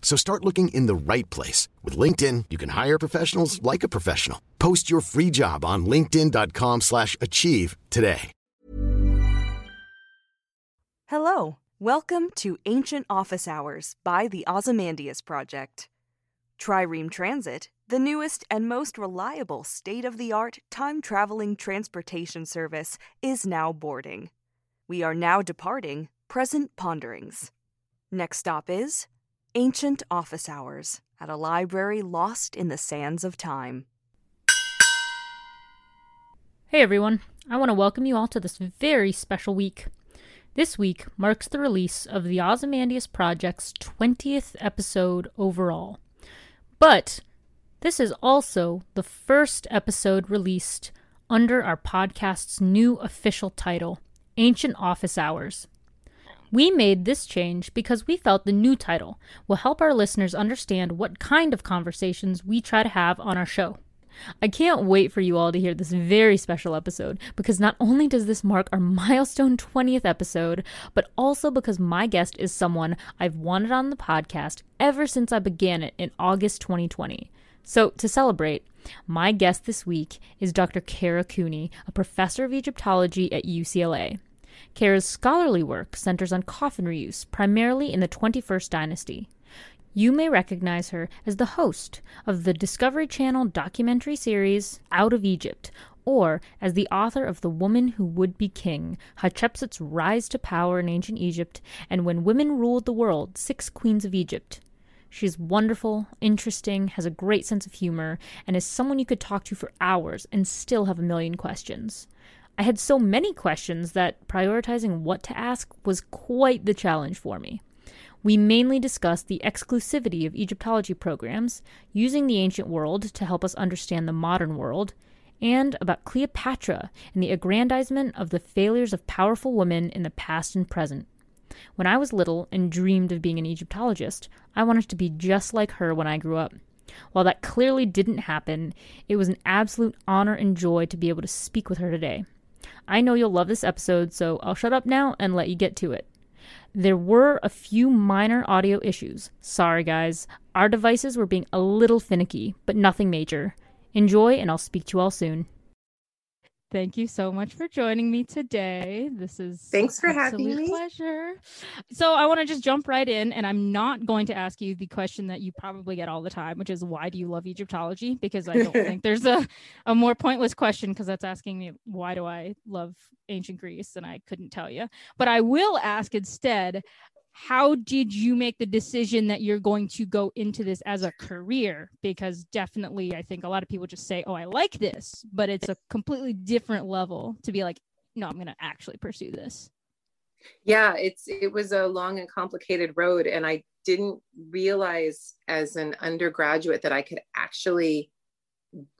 So start looking in the right place. With LinkedIn, you can hire professionals like a professional. Post your free job on linkedin.com slash achieve today. Hello. Welcome to Ancient Office Hours by the Ozymandias Project. Trireme Transit, the newest and most reliable state-of-the-art time-traveling transportation service, is now boarding. We are now departing Present Ponderings. Next stop is Ancient Office Hours at a library lost in the sands of time. Hey everyone, I want to welcome you all to this very special week. This week marks the release of the Ozymandias Project's 20th episode overall. But this is also the first episode released under our podcast's new official title, Ancient Office Hours. We made this change because we felt the new title will help our listeners understand what kind of conversations we try to have on our show. I can't wait for you all to hear this very special episode because not only does this mark our milestone 20th episode, but also because my guest is someone I've wanted on the podcast ever since I began it in August 2020. So, to celebrate, my guest this week is Dr. Kara Cooney, a professor of Egyptology at UCLA. Kara's scholarly work centers on coffin reuse, primarily in the 21st dynasty. You may recognize her as the host of the Discovery Channel documentary series Out of Egypt, or as the author of The Woman Who Would Be King Hatshepsut's Rise to Power in Ancient Egypt and When Women Ruled the World Six Queens of Egypt. She's wonderful, interesting, has a great sense of humor, and is someone you could talk to for hours and still have a million questions. I had so many questions that prioritizing what to ask was quite the challenge for me. We mainly discussed the exclusivity of Egyptology programs, using the ancient world to help us understand the modern world, and about Cleopatra and the aggrandizement of the failures of powerful women in the past and present. When I was little and dreamed of being an Egyptologist, I wanted to be just like her when I grew up. While that clearly didn't happen, it was an absolute honor and joy to be able to speak with her today. I know you'll love this episode, so I'll shut up now and let you get to it. There were a few minor audio issues. Sorry, guys. Our devices were being a little finicky, but nothing major. Enjoy, and I'll speak to you all soon. Thank you so much for joining me today. This is thanks for having me. Pleasure. So I want to just jump right in, and I'm not going to ask you the question that you probably get all the time, which is why do you love Egyptology? Because I don't think there's a a more pointless question because that's asking me why do I love ancient Greece, and I couldn't tell you. But I will ask instead, how did you make the decision that you're going to go into this as a career? Because definitely i think a lot of people just say oh i like this but it's a completely different level to be like no i'm going to actually pursue this. Yeah it's it was a long and complicated road and i didn't realize as an undergraduate that i could actually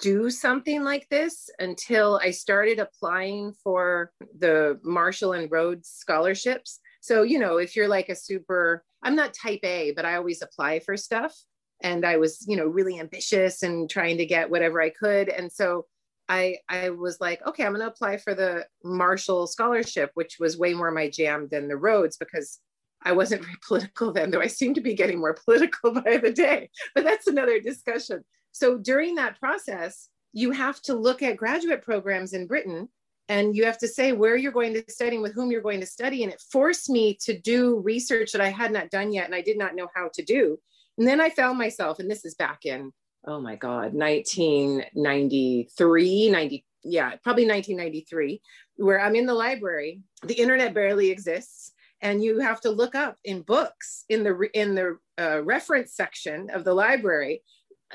do something like this until i started applying for the marshall and rhodes scholarships so, you know, if you're like a super, I'm not type A, but I always apply for stuff. And I was, you know, really ambitious and trying to get whatever I could. And so I I was like, okay, I'm going to apply for the Marshall scholarship, which was way more my jam than the Rhodes because I wasn't very political then, though I seem to be getting more political by the day. But that's another discussion. So during that process, you have to look at graduate programs in Britain and you have to say where you're going to study and with whom you're going to study. And it forced me to do research that I had not done yet and I did not know how to do. And then I found myself, and this is back in, oh my God, 1993, 90, yeah, probably 1993, where I'm in the library. The internet barely exists. And you have to look up in books in the in the uh, reference section of the library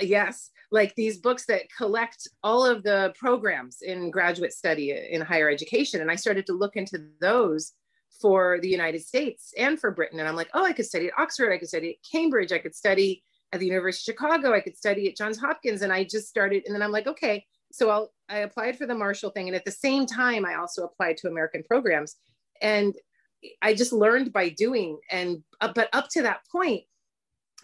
yes like these books that collect all of the programs in graduate study in higher education. And i started to look into those for the united states and for britain. And i'm like oh i could study at oxford i could study at cambridge i could study at the university of chicago i could study at johns hopkins. And i just started and then i'm like okay so I'll, i applied for the marshall thing. And at the same time i also applied to american programs. And i just learned by doing. And uh, but up to that point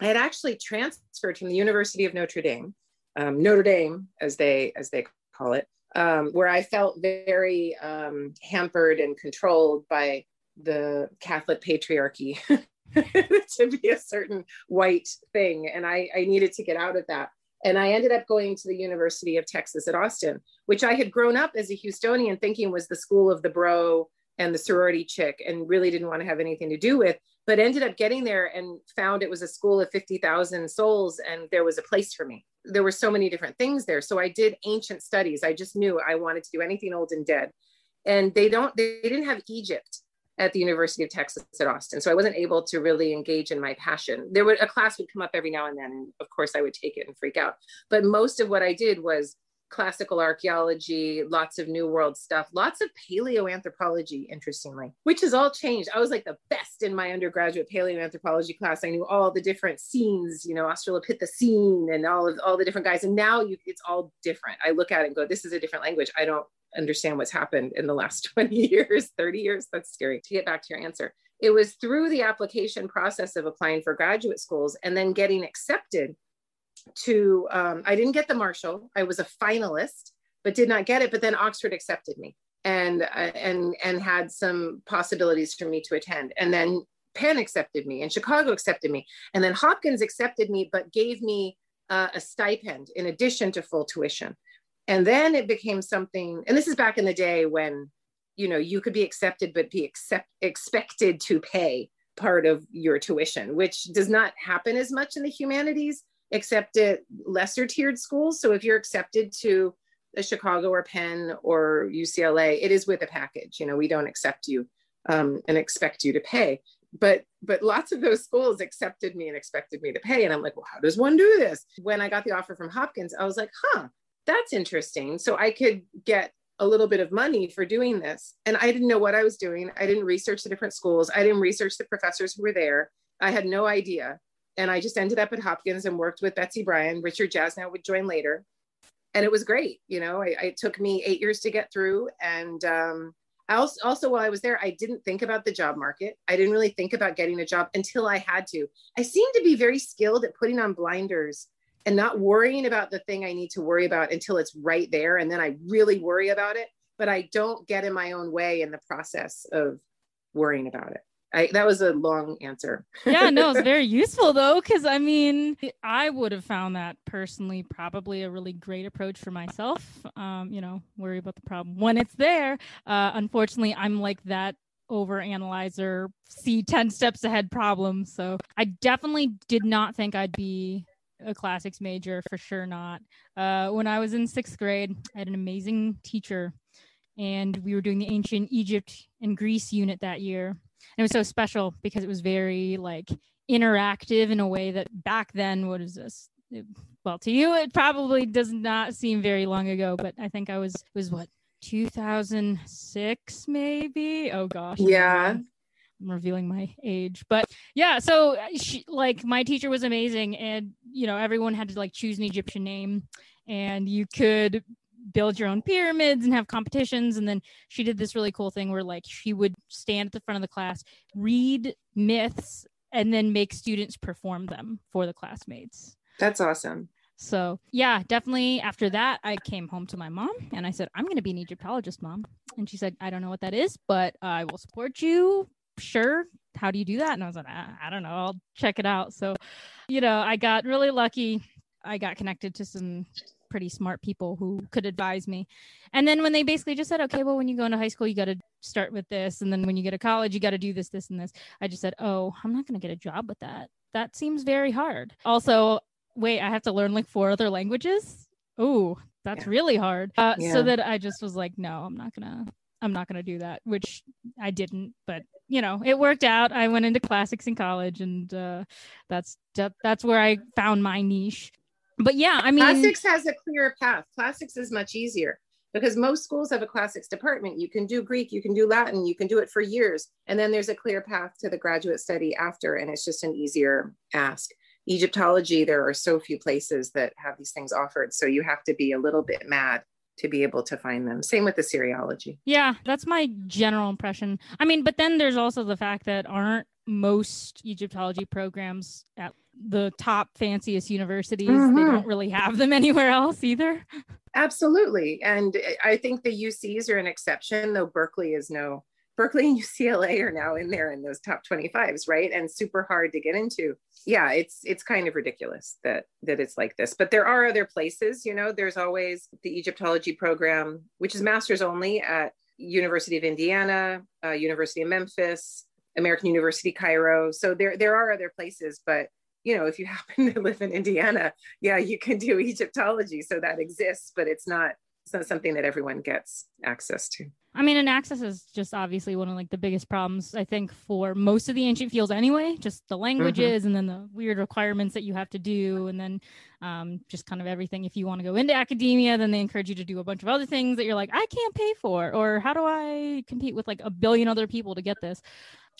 I had actually transferred from the University of Notre Dame, um, Notre Dame as they as they call it, um, where I felt very um, hampered and controlled by the Catholic patriarchy to be a certain white thing, and I, I needed to get out of that. And I ended up going to the University of Texas at Austin, which I had grown up as a Houstonian thinking was the school of the bro and the sorority chick and really didn't want to have anything to do with but ended up getting there and found it was a school of 50,000 souls and there was a place for me. There were so many different things there. So I did ancient studies. I just knew I wanted to do anything old and dead. And they don't, they didn't have Egypt at the University of Texas at Austin. So I wasn't able to really engage in my passion. There would a class would come up every now and then. And of course I would take it and freak out. But most of what I did was classical archaeology, lots of New World stuff, lots of paleoanthropology, interestingly, which has all changed. I was like the best in my undergraduate paleoanthropology class. I knew all the different scenes, you know, Australopithecine and all of all the different guys. And now you, it's all different. I look at it and go, this is a different language. I don't understand what's happened in the last 20 years, 30 years. That's scary. To get back to your answer, it was through the application process of applying for graduate schools and then getting accepted to um, i didn't get the marshall. I was a finalist but did not get it but then oxford accepted me and uh, and and had some possibilities for me to attend. And then penn accepted me and chicago accepted me. And then hopkins accepted me but gave me uh, a stipend in addition to full tuition. And then it became something and this is back in the day when you know you could be accepted but be accept, expected to pay part of your tuition which does not happen as much in the humanities except at lesser tiered schools. So if you're accepted to a Chicago or Penn or UCLA, it is with a package. You know, we don't accept you um, and expect you to pay. But but lots of those schools accepted me and expected me to pay. And I'm like, well, how does one do this? When I got the offer from Hopkins, I was like, huh, that's interesting. So I could get a little bit of money for doing this. And I didn't know what I was doing. I didn't research the different schools. I didn't research the professors who were there. I had no idea and I just ended up at Hopkins and worked with Betsy Bryan. Richard Jasnow would join later. And it was great. You know, I, it took me eight years to get through. And um, I also, also, while I was there, I didn't think about the job market. I didn't really think about getting a job until I had to. I seem to be very skilled at putting on blinders and not worrying about the thing I need to worry about until it's right there. And then I really worry about it. But I don't get in my own way in the process of worrying about it. I, that was a long answer. yeah, no, it's very useful though, because I mean, I would have found that personally probably a really great approach for myself. Um, you know, worry about the problem when it's there. Uh, unfortunately, I'm like that over analyzer, see 10 steps ahead problem. So I definitely did not think I'd be a classics major, for sure not. Uh, when I was in sixth grade, I had an amazing teacher, and we were doing the ancient Egypt and Greece unit that year it was so special because it was very like interactive in a way that back then what is this? Well to you it probably does not seem very long ago but i think i was was what 2006 maybe? Oh gosh yeah. I'm revealing my age, but yeah. So uh, she, like my teacher was amazing, and you know everyone had to like choose an Egyptian name, and you could build your own pyramids and have competitions. And then she did this really cool thing where like she would stand at the front of the class, read myths, and then make students perform them for the classmates. That's awesome. So, yeah, definitely after that, I came home to my mom and I said, I'm going to be an Egyptologist, mom. And she said, I don't know what that is, but I will support you. Sure. How do you do that? And I was like, I, I don't know. I'll check it out. So, you know, I got really lucky. I got connected to some pretty smart people who could advise me. And then when they basically just said, okay, well, when you go into high school, you got to start with this. And then when you get to college, you got to do this, this, and this. I just said, oh, I'm not going to get a job with that. That seems very hard. Also, wait, I have to learn like four other languages. Oh, that's yeah. really hard. Uh, yeah. So that I just was like, no, I'm not going to. I'm not going to do that, which I didn't, but you know, it worked out. I went into classics in college and uh, that's that's where I found my niche but yeah, I mean, classics has a clearer path. Classics is much easier because most schools have a classics department. You can do Greek, you can do Latin, you can do it for years. And then there's a clear path to the graduate study after, and it's just an easier ask. Egyptology, there are so few places that have these things offered. So you have to be a little bit mad to be able to find them. Same with the Assyriology. Yeah, that's my general impression. I mean, but then there's also the fact that aren't most Egyptology programs at the top fanciest universities. Mm-hmm. They don't really have them anywhere else either. Absolutely. And I think the UCs are an exception, though Berkeley is no Berkeley and UCLA are now in there in those top 25s, right? And super hard to get into. Yeah, it's it's kind of ridiculous that that it's like this. But there are other places, you know, there's always the Egyptology program, which is masters only at University of Indiana, uh, University of Memphis, American University Cairo. So there there are other places, but you know, if you happen to live in Indiana, yeah, you can do Egyptology. So that exists, but it's not it's not something that everyone gets access to. I mean, and access is just obviously one of like the biggest problems I think for most of the ancient fields anyway. Just the languages mm-hmm. and then the weird requirements that you have to do, and then um, just kind of everything. If you want to go into academia, then they encourage you to do a bunch of other things that you're like, I can't pay for, or how do I compete with like a billion other people to get this?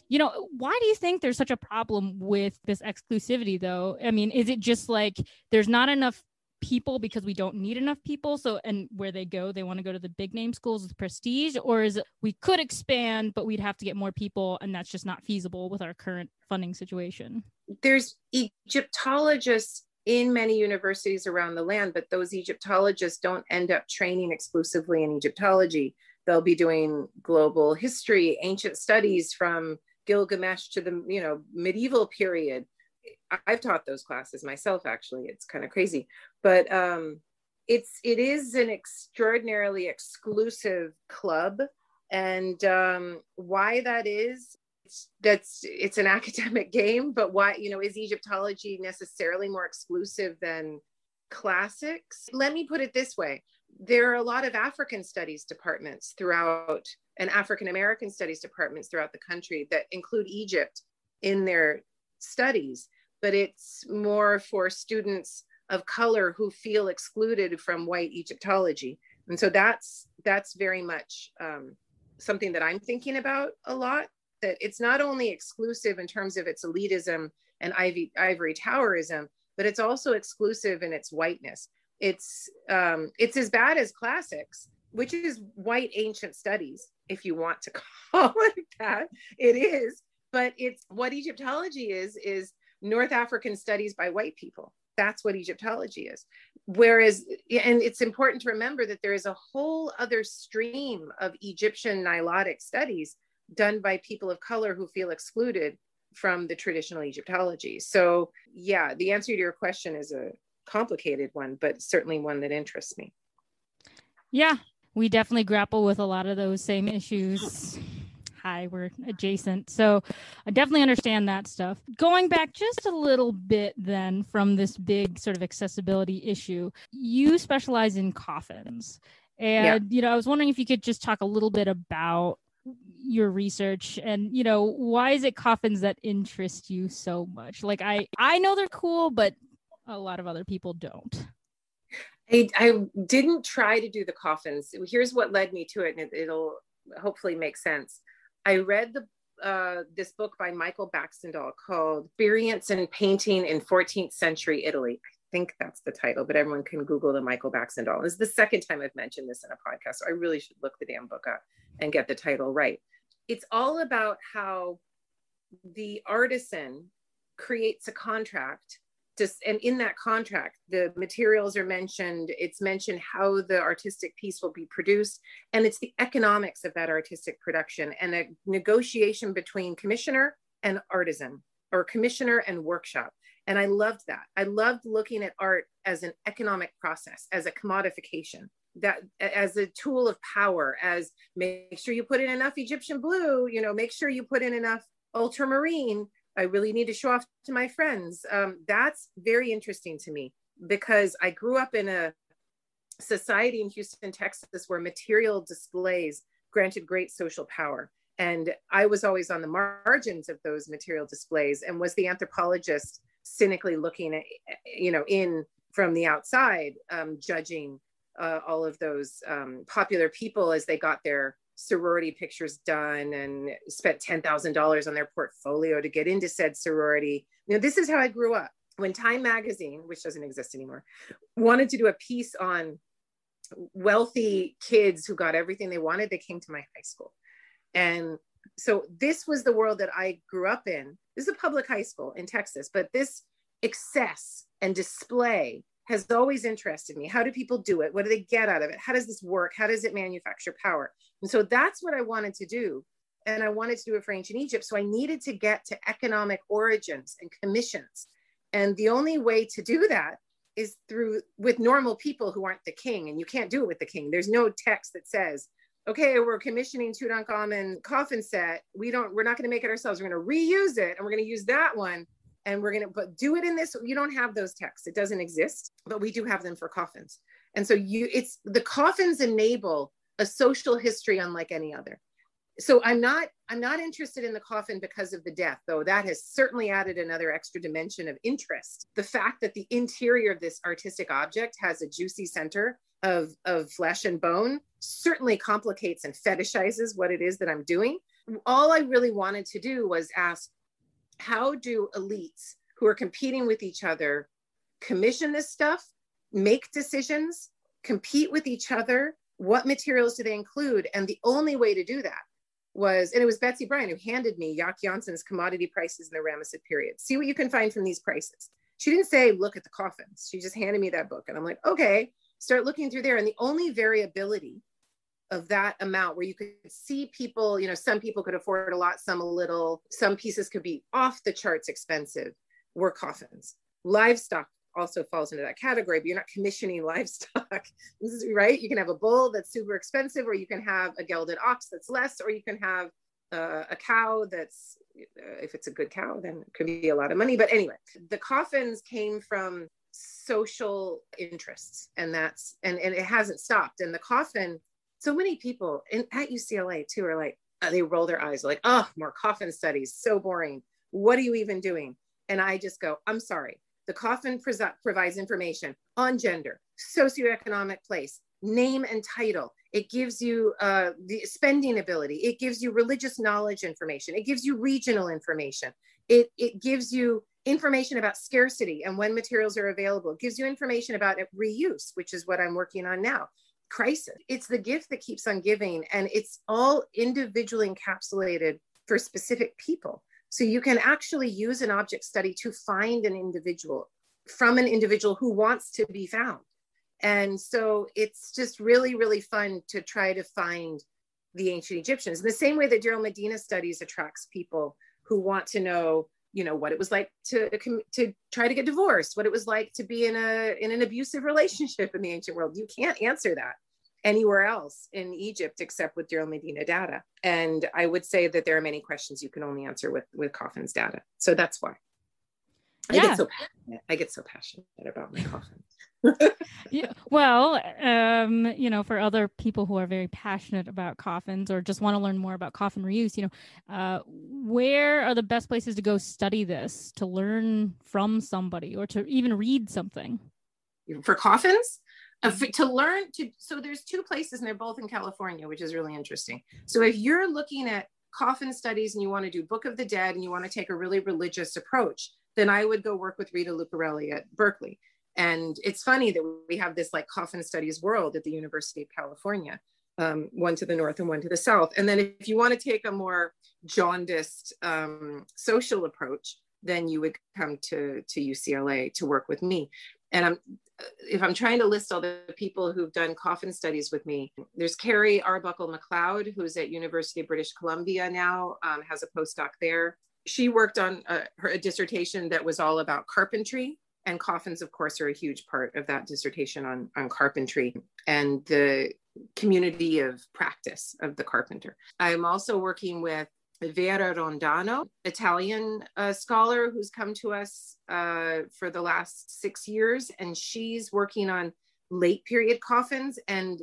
You know why do you think there's such a problem with this exclusivity though? I mean is it just like there's not enough people because we don't need enough people? So and where they go they want to go to the big name schools with prestige or is it we could expand but we'd have to get more people and that's just not feasible with our current funding situation? There's egyptologists in many universities around the land but those egyptologists don't end up training exclusively in egyptology. They'll be doing global history ancient studies from Gilgamesh to the you know medieval period. I've taught those classes myself. Actually, it's kind of crazy, but um, it's it is an extraordinarily exclusive club, and um, why that is that's it's an academic game. But why you know is egyptology necessarily more exclusive than classics? Let me put it this way there are a lot of african studies departments throughout and African American studies departments throughout the country that include Egypt in their studies, but it's more for students of color who feel excluded from white Egyptology. And so that's that's very much um, something that I'm thinking about a lot. That it's not only exclusive in terms of its elitism and ivy, ivory towerism, but it's also exclusive in its whiteness. It's um, it's as bad as classics, which is white ancient studies, if you want to call it that. It is, but it's what Egyptology is, is North African studies by white people. That's what Egyptology is. Whereas, and it's important to remember that there is a whole other stream of Egyptian Nilotic studies done by people of color who feel excluded from the traditional Egyptology. So, yeah, the answer to your question is a complicated one, but certainly one that interests me. Yeah, we definitely grapple with a lot of those same issues. Hi, we're adjacent. So I definitely understand that stuff. Going back just a little bit then from this big sort of accessibility issue, you specialize in coffins. And, yeah. you know, I was wondering if you could just talk a little bit about your research and you know why is it coffins that interest you so much like i i know they're cool but a lot of other people don't I, I didn't try to do the coffins. Here's what led me to it, and it, will hopefully make sense. I read the uh, this book by Michael Baxandall called Experience in Painting in 14th Century Italy. I think that's the title, but everyone can Google the Michael Baxandall. This is the second time I've mentioned this in a podcast, so I really should look the damn book up and get the title right. It's all about how the artisan creates a contract just and in that contract the materials are mentioned it's mentioned how the artistic piece will be produced and it's the economics of that artistic production and a negotiation between commissioner and artisan or commissioner and workshop And I loved that. I loved looking at art as an economic process, as a commodification, that as a tool of power, as make sure you put in enough Egyptian blue, you know, make sure you put in enough ultramarine. I really need to show off to my friends. Um, that's very interesting to me because I grew up in a society in Houston, Texas, where material displays granted great social power. And I was always on the margins of those material displays and was the anthropologist cynically looking at, you know, in from the outside, um, judging uh, all of those um, popular people as they got their sorority pictures done and spent $10,000 on their portfolio to get into said sorority. You know, this is how I grew up. When Time Magazine, which doesn't exist anymore, wanted to do a piece on wealthy kids who got everything they wanted, they came to my high school. And so this was the world that I grew up in. This is a public high school in Texas, but this excess and display has always interested me. How do people do it? What do they get out of it? How does this work? How does it manufacture power? And so that's what I wanted to do. And I wanted to do it for ancient Egypt. So I needed to get to economic origins and commissions. And the only way to do that is through with normal people who aren't the king and you can't do it with the king there's no text that says okay we're commissioning tutankhamun coffin set we don't we're not going to make it ourselves we're going to reuse it and we're going to use that one and we're going to but do it in this you don't have those texts. It doesn't exist but we do have them for coffins. And so you it's the coffins enable a social history unlike any other. So i'm not i'm not interested in the coffin because of the death though that has certainly added another extra dimension of interest. The fact that the interior of this artistic object has a juicy center of of flesh and bone certainly complicates and fetishizes what it is that i'm doing. All i really wanted to do was ask how do elites who are competing with each other commission this stuff make decisions compete with each other what materials do they include and the only way to do that was, and it was Betsy Bryan who handed me Jac Janssen's commodity prices in the Ramessid period. See what you can find from these prices. She didn't say, look at the coffins. She just handed me that book. And I'm like, okay, start looking through there. And the only variability of that amount where you could see people, you know, some people could afford a lot, some a little, some pieces could be off the charts expensive, were coffins. Livestock also falls into that category, but you're not commissioning livestock. this is right. You can have a bull that's super expensive, or you can have a gelded ox that's less, or you can have uh, a cow that's, uh, if it's a good cow, then it could be a lot of money. But anyway, the coffins came from social interests, and that's and and it hasn't stopped. And the coffin, so many people in at UCLA too are like, uh, they roll their eyes like, oh, more coffin studies, so boring. What are you even doing? And I just go, I'm sorry the coffin pre- provides information on gender, socioeconomic place, name and title. It gives you uh, the spending ability. It gives you religious knowledge information. It gives you regional information. It, it gives you information about scarcity and when materials are available. It gives you information about reuse, which is what I'm working on now. Crisis. It's the gift that keeps on giving, and it's all individually encapsulated for specific people. So you can actually use an object study to find an individual from an individual who wants to be found. And so it's just really, really fun to try to find the ancient Egyptians. In the same way that Deir el-Medina studies attracts people who want to know, you know, what it was like to uh, to try to get divorced, what it was like to be in a in an abusive relationship in the ancient world. You can't answer that anywhere else in Egypt except with Deir el-Medina data. And I would say that there are many questions you can only answer with with Coffin's data. So that's why. Yeah. I get so passionate. I get so passionate about my coffin. Yeah, well, um, you know, for other people who are very passionate about coffins or just want to learn more about coffin reuse, you know, uh, where are the best places to go study this, to learn from somebody, or to even read something? For coffins, uh, to learn to so there's two places and they're both in california which is really interesting. So if you're looking at coffin studies and you want to do book of the dead and you want to take a really religious approach then i would go work with rita lucarelli at berkeley and it's funny that we have this like coffin studies world at the university of california um, one to the north and one to the south. And then if you want to take a more jaundiced um, social approach then you would come to to ucla to work with me. And I'm if I'm trying to list all the people who've done coffin studies with me, there's Carrie Arbuckle MacLeod, who's at University of British Columbia now, um, has a postdoc there. she worked on a, her a dissertation that was all about carpentry and coffins of course are a huge part of that dissertation on, on carpentry and the community of practice of the carpenter. I'm also working with vera rondano italian uh, scholar who's come to us uh, for the last six years and she's working on late period coffins and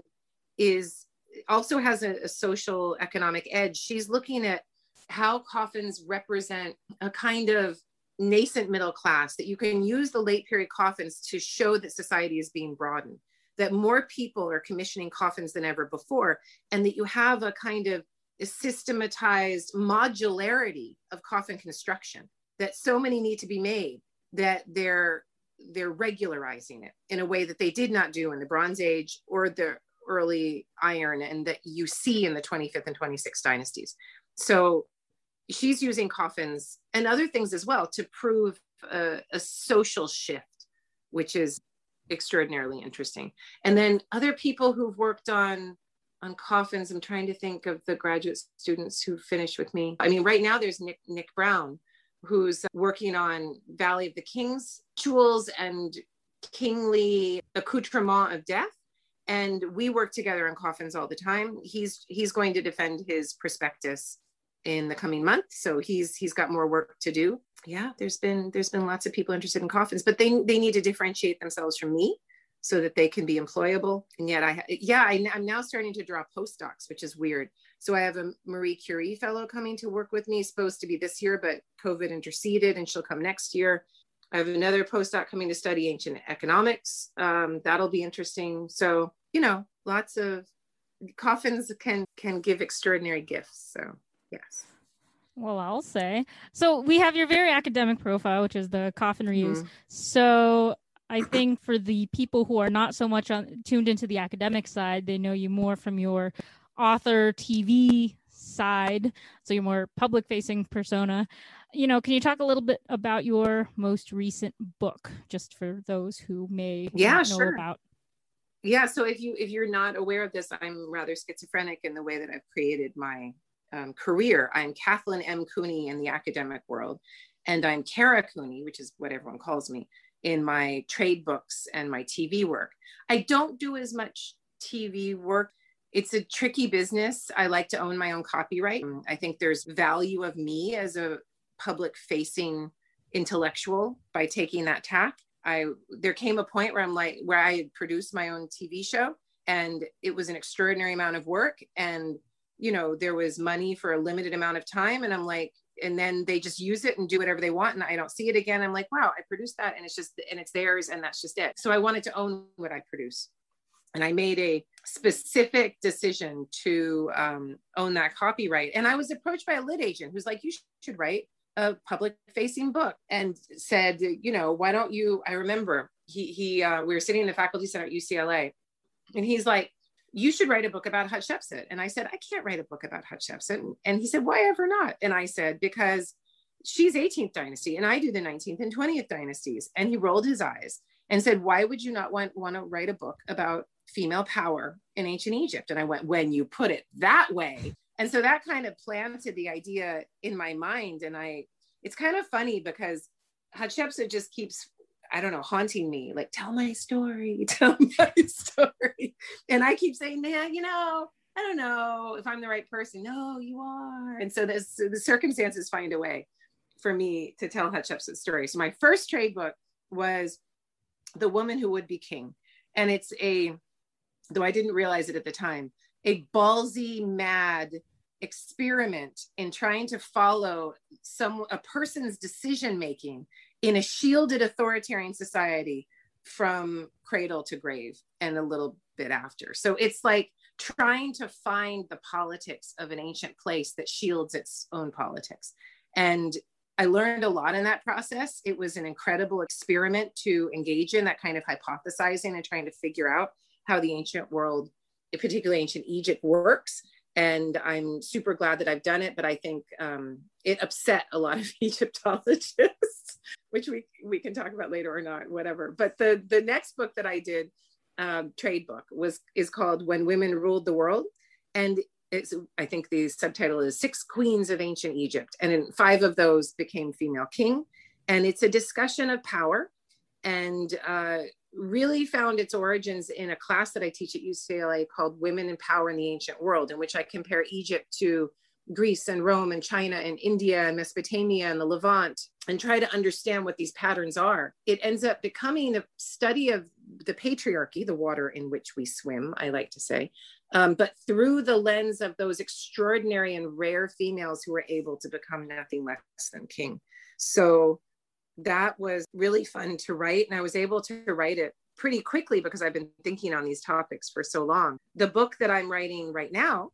is also has a, a social economic edge. She's looking at how coffins represent a kind of nascent middle class that you can use the late period coffins to show that society is being broadened that more people are commissioning coffins than ever before and that you have a kind of a systematized modularity of coffin construction that so many need to be made that they're they're regularizing it in a way that they did not do in the bronze age or the early iron and that you see in the 25th and 26th dynasties. So she's using coffins and other things as well to prove a, a, social shift, which is extraordinarily interesting. And then other people who've worked on on coffins. I'm trying to think of the graduate students who finished with me. I mean, right now there's Nick Nick Brown, who's working on Valley of the Kings jewels and kingly accoutrement of death and we work together on coffins all the time he's he's going to defend his prospectus in the coming month. So he's he's got more work to do. Yeah there's been there's been lots of people interested in coffins but they they need to differentiate themselves from me so that they can be employable. And yet i yeah I, i'm now starting to draw postdocs which is weird. So i have a marie curie fellow coming to work with me supposed to be this year but covid interceded and she'll come next year. I have another postdoc coming to study ancient economics. Um, that'll be interesting. So you know lots of coffins can can give extraordinary gifts. So Yes. Well, I'll say. So we have your very academic profile, which is the coffin reuse. Mm-hmm. So I think for the people who are not so much on, tuned into the academic side, they know you more from your author TV side. So you're more public facing persona. You know, can you talk a little bit about your most recent book, just for those who may yeah, know sure. about? Yeah. So if you if you're not aware of this, I'm rather schizophrenic in the way that I've created my um, career. I'm Kathleen M. Cooney in the academic world, and I'm Kara Cooney, which is what everyone calls me, in my trade books and my TV work. I don't do as much TV work. It's a tricky business. I like to own my own copyright. I think there's value of me as a public facing intellectual by taking that tack. I there came a point where I'm like where I produced my own TV show and it was an extraordinary amount of work and you know there was money for a limited amount of time and i'm like and then they just use it and do whatever they want and i don't see it again. I'm like wow i produced that and it's just and it's theirs and that's just it. So i wanted to own what i produce. And i made a specific decision to um, own that copyright. And i was approached by a lit agent who's like you should write a public facing book and said you know why don't you i remember he he uh, we were sitting in the faculty center at ucla and he's like you should write a book about Hatshepsut. And I said, I can't write a book about Hatshepsut. And he said, why ever not? And I said, because she's 18th dynasty and I do the 19th and 20th dynasties. And he rolled his eyes and said, why would you not want, want to write a book about female power in ancient Egypt? And I went, when you put it that way. And so that kind of planted the idea in my mind. And I, it's kind of funny because Hatshepsut just keeps I don't know, haunting me, like, tell my story, tell my story. And I keep saying, man, you know, I don't know if I'm the right person. No, you are. And so this, the circumstances find a way for me to tell Hatshepsut's story. So my first trade book was The Woman Who Would Be King. And it's a, though I didn't realize it at the time, a ballsy, mad experiment in trying to follow some a person's decision making in a shielded authoritarian society from cradle to grave and a little bit after. So it's like trying to find the politics of an ancient place that shields its own politics. And I learned a lot in that process. It was an incredible experiment to engage in that kind of hypothesizing and trying to figure out how the ancient world, particularly ancient Egypt, works and I'm super glad that I've done it. But I think um, it upset a lot of Egyptologists, which we we can talk about later or not, whatever. But the the next book that I did, um, trade book, was is called When Women Ruled the World, and it's, I think the subtitle is Six Queens of Ancient Egypt. And five of those became female king. And it's a discussion of power and uh, really found its origins in a class that I teach at UCLA called Women in Power in the Ancient World, in which I compare Egypt to Greece and Rome and China and India and Mesopotamia and the Levant and try to understand what these patterns are. It ends up becoming a study of the patriarchy, the water in which we swim, I like to say, um, but through the lens of those extraordinary and rare females who were able to become nothing less than king. So that was really fun to write. And I was able to write it pretty quickly because I've been thinking on these topics for so long. The book that I'm writing right now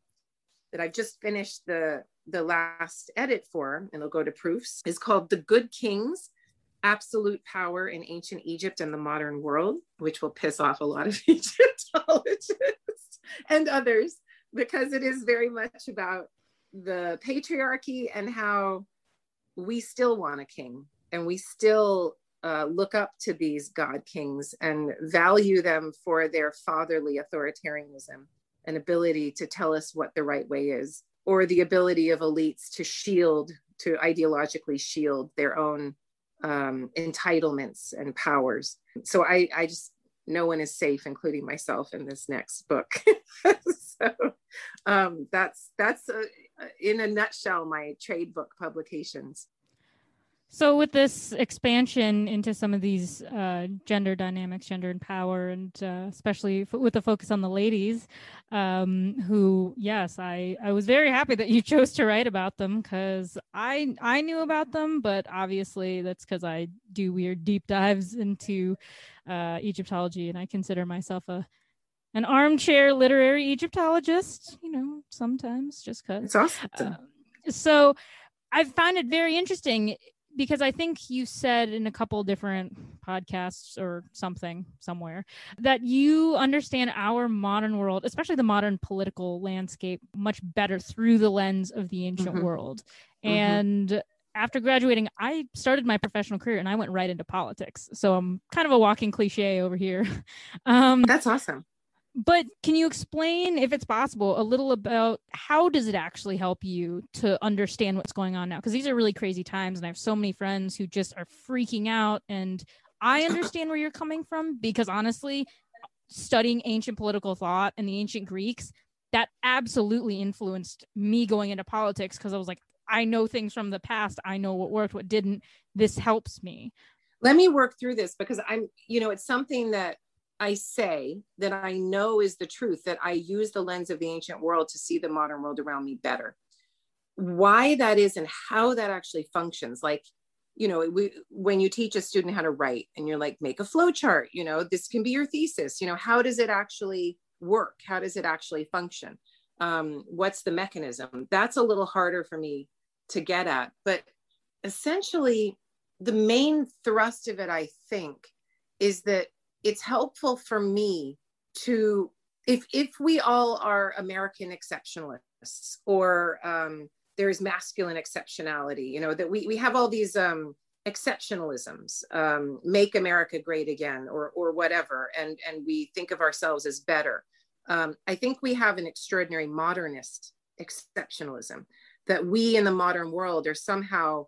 that I've just finished the the last edit for, and it'll go to proofs, is called The Good Kings Absolute Power in Ancient Egypt and the Modern World, which will piss off a lot of Egyptologists and others, because it is very much about the patriarchy and how we still want a king and we still uh, look up to these god kings and value them for their fatherly authoritarianism and ability to tell us what the right way is, or the ability of elites to shield, to ideologically shield their own um, entitlements and powers. So I, I just, no one is safe, including myself, in this next book. so um, that's that's uh, in a nutshell my trade book publications. So, with this expansion into some of these uh, gender dynamics, gender and power, and uh, especially f- with the focus on the ladies, um, who, yes, I, I was very happy that you chose to write about them because I I knew about them, but obviously that's because I do weird deep dives into uh, Egyptology, and I consider myself a an armchair literary Egyptologist. You know, sometimes just because. It's awesome. Uh, so. I find it very interesting because I think you said in a couple different podcasts or something somewhere that you understand our modern world, especially the modern political landscape, much better through the lens of the ancient mm-hmm. world. Mm-hmm. And after graduating, I started my professional career and I went right into politics. So I'm kind of a walking cliche over here. Um, That's awesome but can you explain if it's possible a little about how does it actually help you to understand what's going on now? Because these are really crazy times and i have so many friends who just are freaking out and i understand where you're coming from because honestly studying ancient political thought and the ancient greeks that absolutely influenced me going into politics because i was like i know things from the past. I know what worked what didn't. This helps me. Let me work through this because i'm you know it's something that I say that I know is the truth, that I use the lens of the ancient world to see the modern world around me better. Why that is and how that actually functions. Like, you know, we, when you teach a student how to write and you're like, make a flow chart, you know, this can be your thesis, you know, how does it actually work? How does it actually function? Um, what's the mechanism? That's a little harder for me to get at. But essentially, the main thrust of it, I think, is that it's helpful for me to if if we all are American exceptionalists or um, there's masculine exceptionality, you know, that we we have all these um, exceptionalisms, um, make America great again, or or whatever, and and we think of ourselves as better. Um, I think we have an extraordinary modernist exceptionalism that we in the modern world are somehow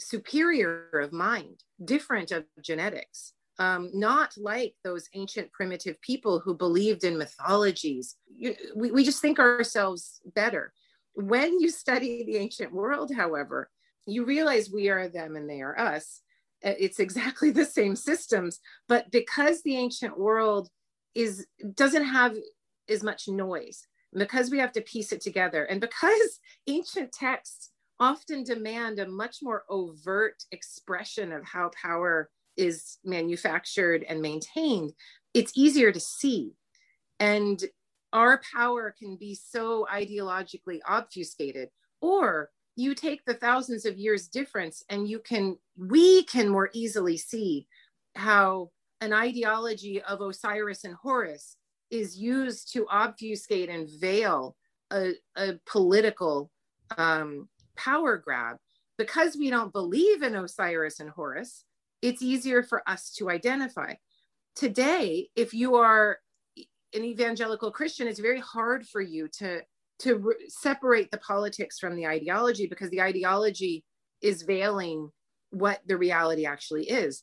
superior of mind, different of genetics, um, not like those ancient primitive people who believed in mythologies. You, we, we just think ourselves better. When you study the ancient world, however, you realize we are them and they are us. It's exactly the same systems, but because the ancient world is doesn't have as much noise, because we have to piece it together, and because ancient texts often demand a much more overt expression of how power is manufactured and maintained, it's easier to see. And our power can be so ideologically obfuscated, or you take the thousands of years difference and you can, we can more easily see how an ideology of Osiris and Horus is used to obfuscate and veil a, a political um, power grab. Because we don't believe in Osiris and Horus, it's easier for us to identify. Today, if you are an evangelical Christian, it's very hard for you to to re- separate the politics from the ideology because the ideology is veiling what the reality actually is.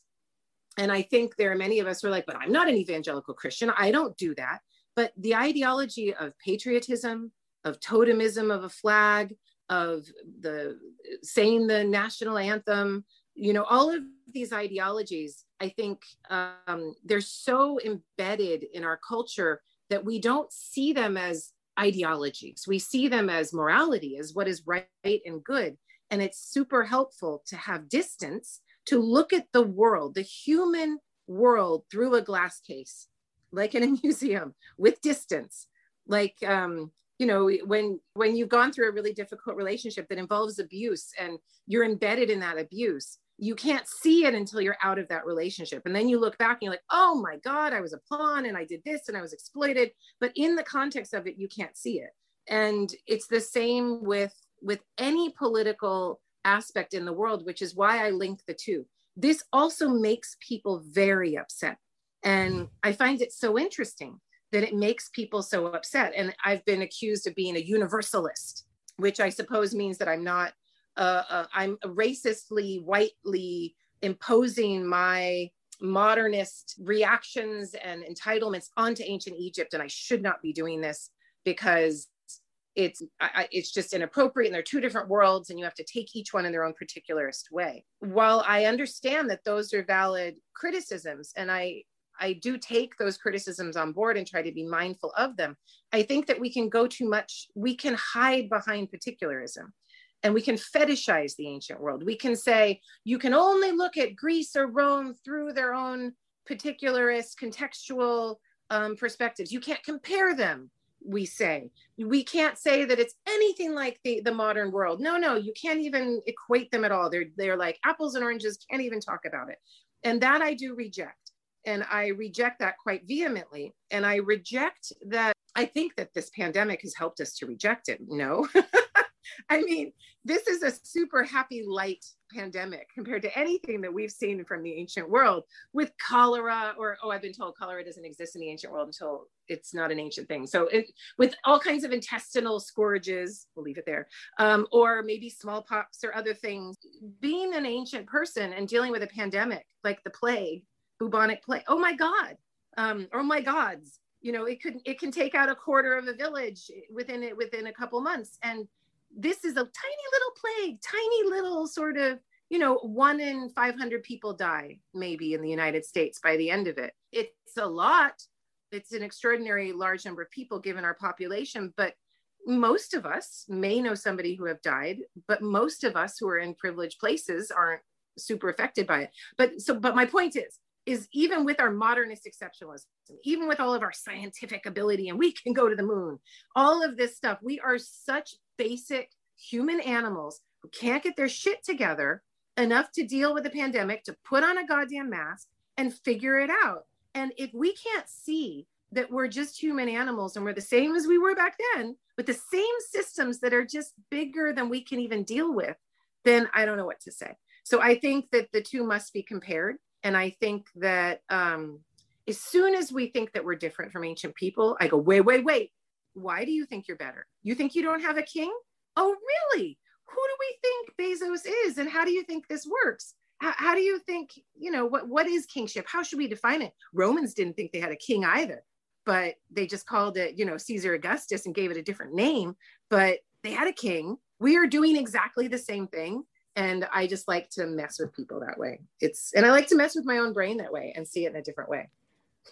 And I think there are many of us who are like, but I'm not an evangelical Christian. I don't do that. But the ideology of patriotism, of totemism of a flag, of the saying the national anthem, you know, all of these ideologies, I think um, they're so embedded in our culture that we don't see them as ideologies. We see them as morality, as what is right and good. And it's super helpful to have distance to look at the world, the human world through a glass case, like in a museum with distance. Like, um, you know, when when you've gone through a really difficult relationship that involves abuse and you're embedded in that abuse, you can't see it until you're out of that relationship. And then you look back and you're like, oh my God, I was a pawn and I did this and I was exploited. But in the context of it, you can't see it. And it's the same with with any political aspect in the world, which is why I link the two. This also makes people very upset. And I find it so interesting that it makes people so upset. And I've been accused of being a universalist, which I suppose means that I'm not, uh, uh, I'm racistly, whitely imposing my modernist reactions and entitlements onto ancient Egypt. And I should not be doing this because it's I, it's just inappropriate and they're two different worlds and you have to take each one in their own particularist way while i understand that those are valid criticisms and i i do take those criticisms on board and try to be mindful of them i think that we can go too much we can hide behind particularism and we can fetishize the ancient world. We can say you can only look at greece or rome through their own particularist contextual um, perspectives. You can't compare them we say. We can't say that it's anything like the the modern world. No no you can't even equate them at all. They're they're like apples and oranges can't even talk about it. And that i do reject. And i reject that quite vehemently. And i reject that i think that this pandemic has helped us to reject it. No I mean, this is a super happy light pandemic compared to anything that we've seen from the ancient world with cholera or oh i've been told cholera doesn't exist in the ancient world until it's not an ancient thing. So it, with all kinds of intestinal scourges we'll leave it there um, or maybe smallpox or other things being an ancient person and dealing with a pandemic like the plague bubonic plague oh my god um, oh my gods you know it could it can take out a quarter of a village within it within a couple months. And this is a tiny little plague, tiny little sort of, you know, one in 500 people die maybe in the United States by the end of it. It's a lot. It's an extraordinary large number of people given our population, but most of us may know somebody who have died, but most of us who are in privileged places aren't super affected by it. But so, but my point is, is even with our modernist exceptionalism, even with all of our scientific ability, and we can go to the moon, all of this stuff, we are such basic human animals who can't get their shit together enough to deal with the pandemic, to put on a goddamn mask and figure it out. And if we can't see that we're just human animals and we're the same as we were back then, with the same systems that are just bigger than we can even deal with, then I don't know what to say. So I think that the two must be compared. And I think that um, as soon as we think that we're different from ancient people, I go, wait, wait, wait. Why do you think you're better? You think you don't have a king? Oh, really? Who do we think Bezos is? And how do you think this works? How, how do you think, you know, what, what is kingship? How should we define it? Romans didn't think they had a king either, but they just called it, you know, Caesar Augustus and gave it a different name. But they had a king. We are doing exactly the same thing and i just like to mess with people that way it's and i like to mess with my own brain that way and see it in a different way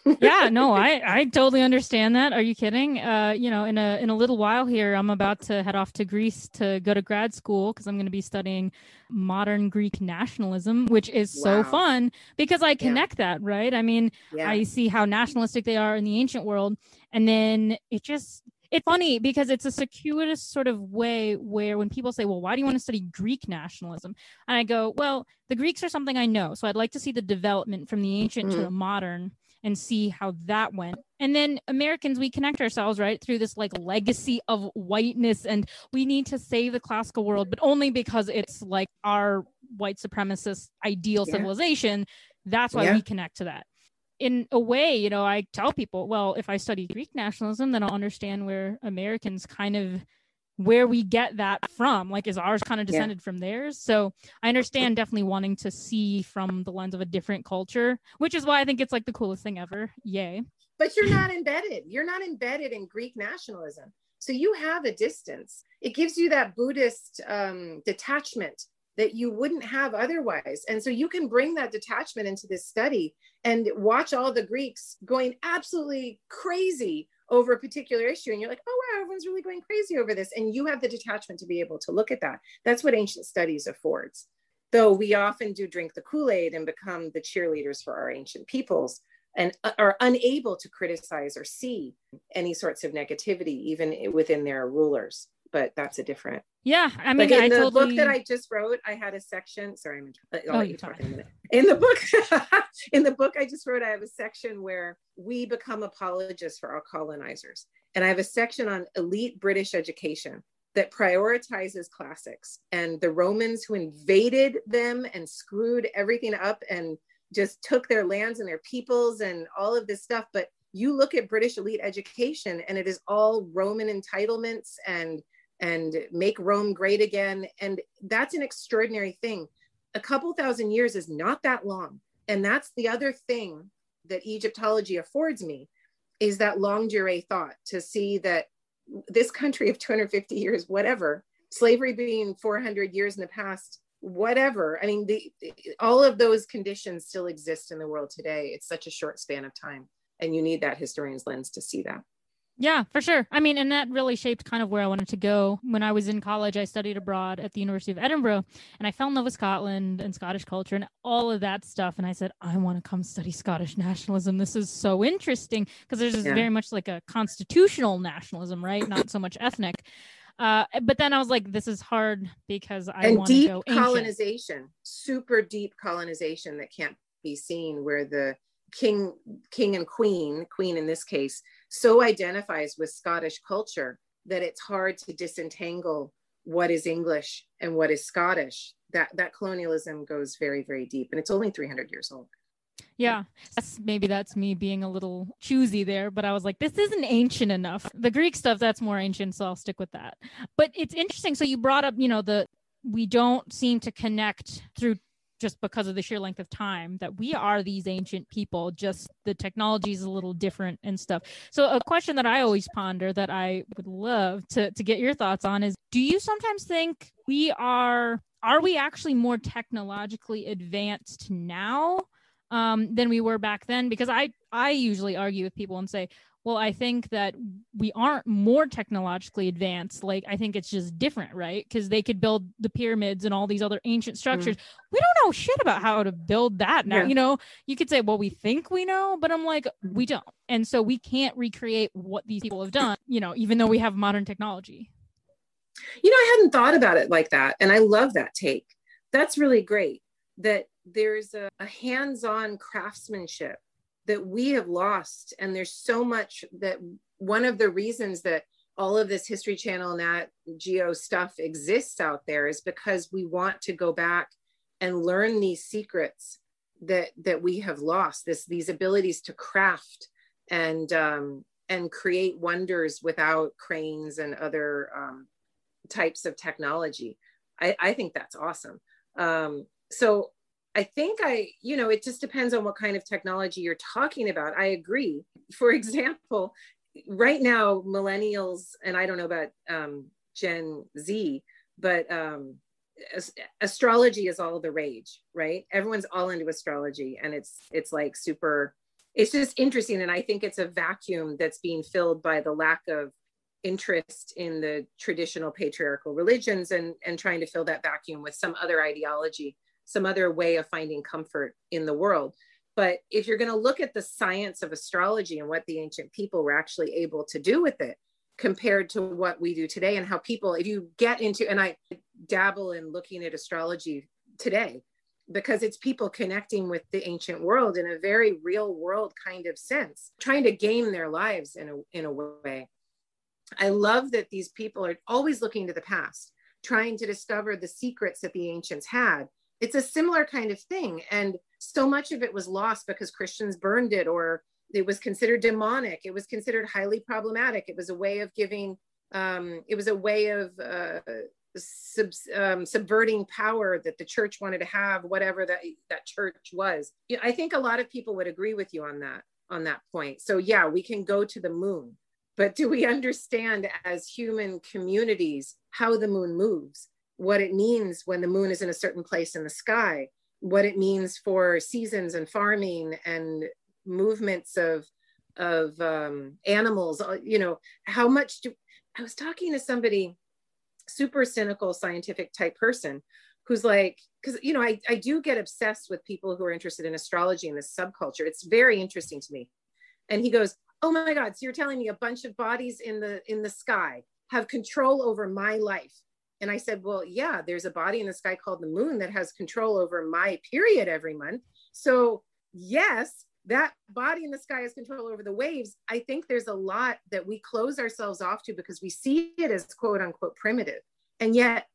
yeah no i i totally understand that are you kidding uh you know in a in a little while here i'm about to head off to greece to go to grad school because i'm going to be studying modern greek nationalism which is wow. so fun because i connect yeah. that right i mean yeah. i see how nationalistic they are in the ancient world and then it just it's funny because it's a circuitous sort of way where when people say, well, why do you want to study Greek nationalism? And I go, well, the Greeks are something I know. So I'd like to see the development from the ancient mm-hmm. to the modern and see how that went. And then Americans, we connect ourselves right through this like legacy of whiteness, and we need to save the classical world, but only because it's like our white supremacist ideal yeah. civilization. That's why yeah. we connect to that. In a way, you know, I tell people, well, if I study Greek nationalism, then I'll understand where Americans kind of where we get that from. Like, is ours kind of descended yeah. from theirs? So I understand definitely wanting to see from the lens of a different culture, which is why I think it's like the coolest thing ever. Yay. But you're not embedded. You're not embedded in Greek nationalism. So you have a distance. It gives you that Buddhist um, detachment that you wouldn't have otherwise. And so you can bring that detachment into this study and watch all the Greeks going absolutely crazy over a particular issue. And you're like, oh, wow, everyone's really going crazy over this. And you have the detachment to be able to look at that. That's what ancient studies affords. Though we often do drink the Kool Aid and become the cheerleaders for our ancient peoples and are unable to criticize or see any sorts of negativity, even within their rulers but that's a different. Yeah, I mean, like in I the totally... book that I just wrote, I had a section. Sorry, I'm. I'll oh, let you talk in a minute. In the book, in the book I just wrote, I have a section where we become apologists for our colonizers, and I have a section on elite British education that prioritizes classics and the Romans who invaded them and screwed everything up and just took their lands and their peoples and all of this stuff, but you look at British elite education and it is all Roman entitlements and and make Rome great again. And that's an extraordinary thing. A couple thousand years is not that long. And that's the other thing that Egyptology affords me is that longue durée thought to see that this country of 250 years, whatever, slavery being 400 years in the past, whatever. I mean, the, all of those conditions still exist in the world today. It's such a short span of time. And you need that historian's lens to see that. Yeah, for sure. I mean, and that really shaped kind of where I wanted to go. When I was in college, I studied abroad at the University of Edinburgh and I fell in love with Scotland and Scottish culture and all of that stuff. And I said, I want to come study Scottish nationalism. This is so interesting because there's yeah. very much like a constitutional nationalism, right? Not so much ethnic. Uh, but then I was like, this is hard because I want to go colonization, super deep colonization that can't be seen where the king king and queen queen in this case so identifies with scottish culture that it's hard to disentangle what is english and what is scottish that that colonialism goes very very deep and it's only 300 years old yeah, that's maybe that's me being a little choosy there, but I was like, this isn't ancient enough. The Greek stuff that's more ancient, so I'll stick with that. But it's interesting. So you brought up, you know, the we don't seem to connect through just because of the sheer length of time that we are these ancient people just the technology is a little different and stuff. So a question that i always ponder that i would love to, to get your thoughts on is do you sometimes think we are are we actually more technologically advanced now um, than we were back then? Because i i usually argue with people and say well, I think that we aren't more technologically advanced. Like, I think it's just different, right? Because they could build the pyramids and all these other ancient mm. structures. Mm. We don't know shit about how to build that now. Yeah. You know, you could say, well, we think we know, but I'm like, mm. we don't. And so we can't recreate what these people have done, you know, even though we have modern technology. You know, I hadn't thought about it like that. And I love that take. That's really great that there's a, a hands on craftsmanship that we have lost. And there's so much that one of the reasons that all of this history channel nat geo stuff exists out there is because we want to go back and learn these secrets that that we have lost this these abilities to craft and um, and create wonders without cranes and other um, types of technology. I, I think that's awesome. Um, so I think I, you know, it just depends on what kind of technology you're talking about. I agree. For example, right now, millennials, and I don't know about um, Gen Z, but um, astrology is all the rage, right? Everyone's all into astrology, and it's it's like super. It's just interesting, and I think it's a vacuum that's being filled by the lack of interest in the traditional patriarchal religions, and and trying to fill that vacuum with some other ideology some other way of finding comfort in the world. But if you're going to look at the science of astrology and what the ancient people were actually able to do with it compared to what we do today, and how people, if you get into, and I dabble in looking at astrology today, because it's people connecting with the ancient world in a very real world kind of sense, trying to game their lives in a, in a way. I love that these people are always looking to the past, trying to discover the secrets that the ancients had it's a similar kind of thing. And so much of it was lost because christians burned it or it was considered demonic. It was considered highly problematic. It was a way of giving um, it was a way of uh, sub, um, subverting power that the church wanted to have whatever that that church was. I think a lot of people would agree with you on that on that point. So yeah we can go to the moon but do we understand as human communities how the moon moves what it means when the moon is in a certain place in the sky what it means for seasons and farming and movements of of um, animals. Uh, you know how much do i was talking to somebody super cynical scientific type person who's like because you know I, I do get obsessed with people who are interested in astrology and this subculture. It's very interesting to me and he goes oh my god so you're telling me a bunch of bodies in the in the sky have control over my life and i said well yeah there's a body in the sky called the moon that has control over my period every month. So yes that body in the sky has control over the waves. I think there's a lot that we close ourselves off to because we see it as quote unquote primitive. And yet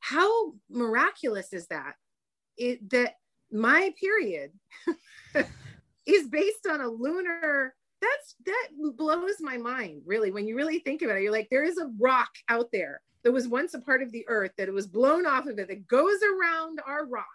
how miraculous is that? It that my period is based on a lunar that's that blows my mind really when you really think about it you're like there is a rock out there that was once a part of the earth that it was blown off of it that goes around our rock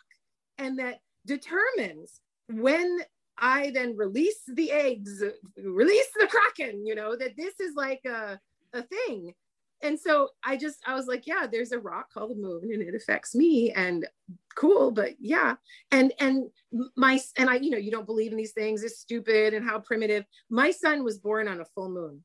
and that determines when I then release the eggs, release the kraken, you know, that this is like a, a thing. And so I just, I was like, yeah, there's a rock called the moon and it affects me and cool, but yeah. And, and my, and I, you know, you don't believe in these things, it's stupid and how primitive. My son was born on a full moon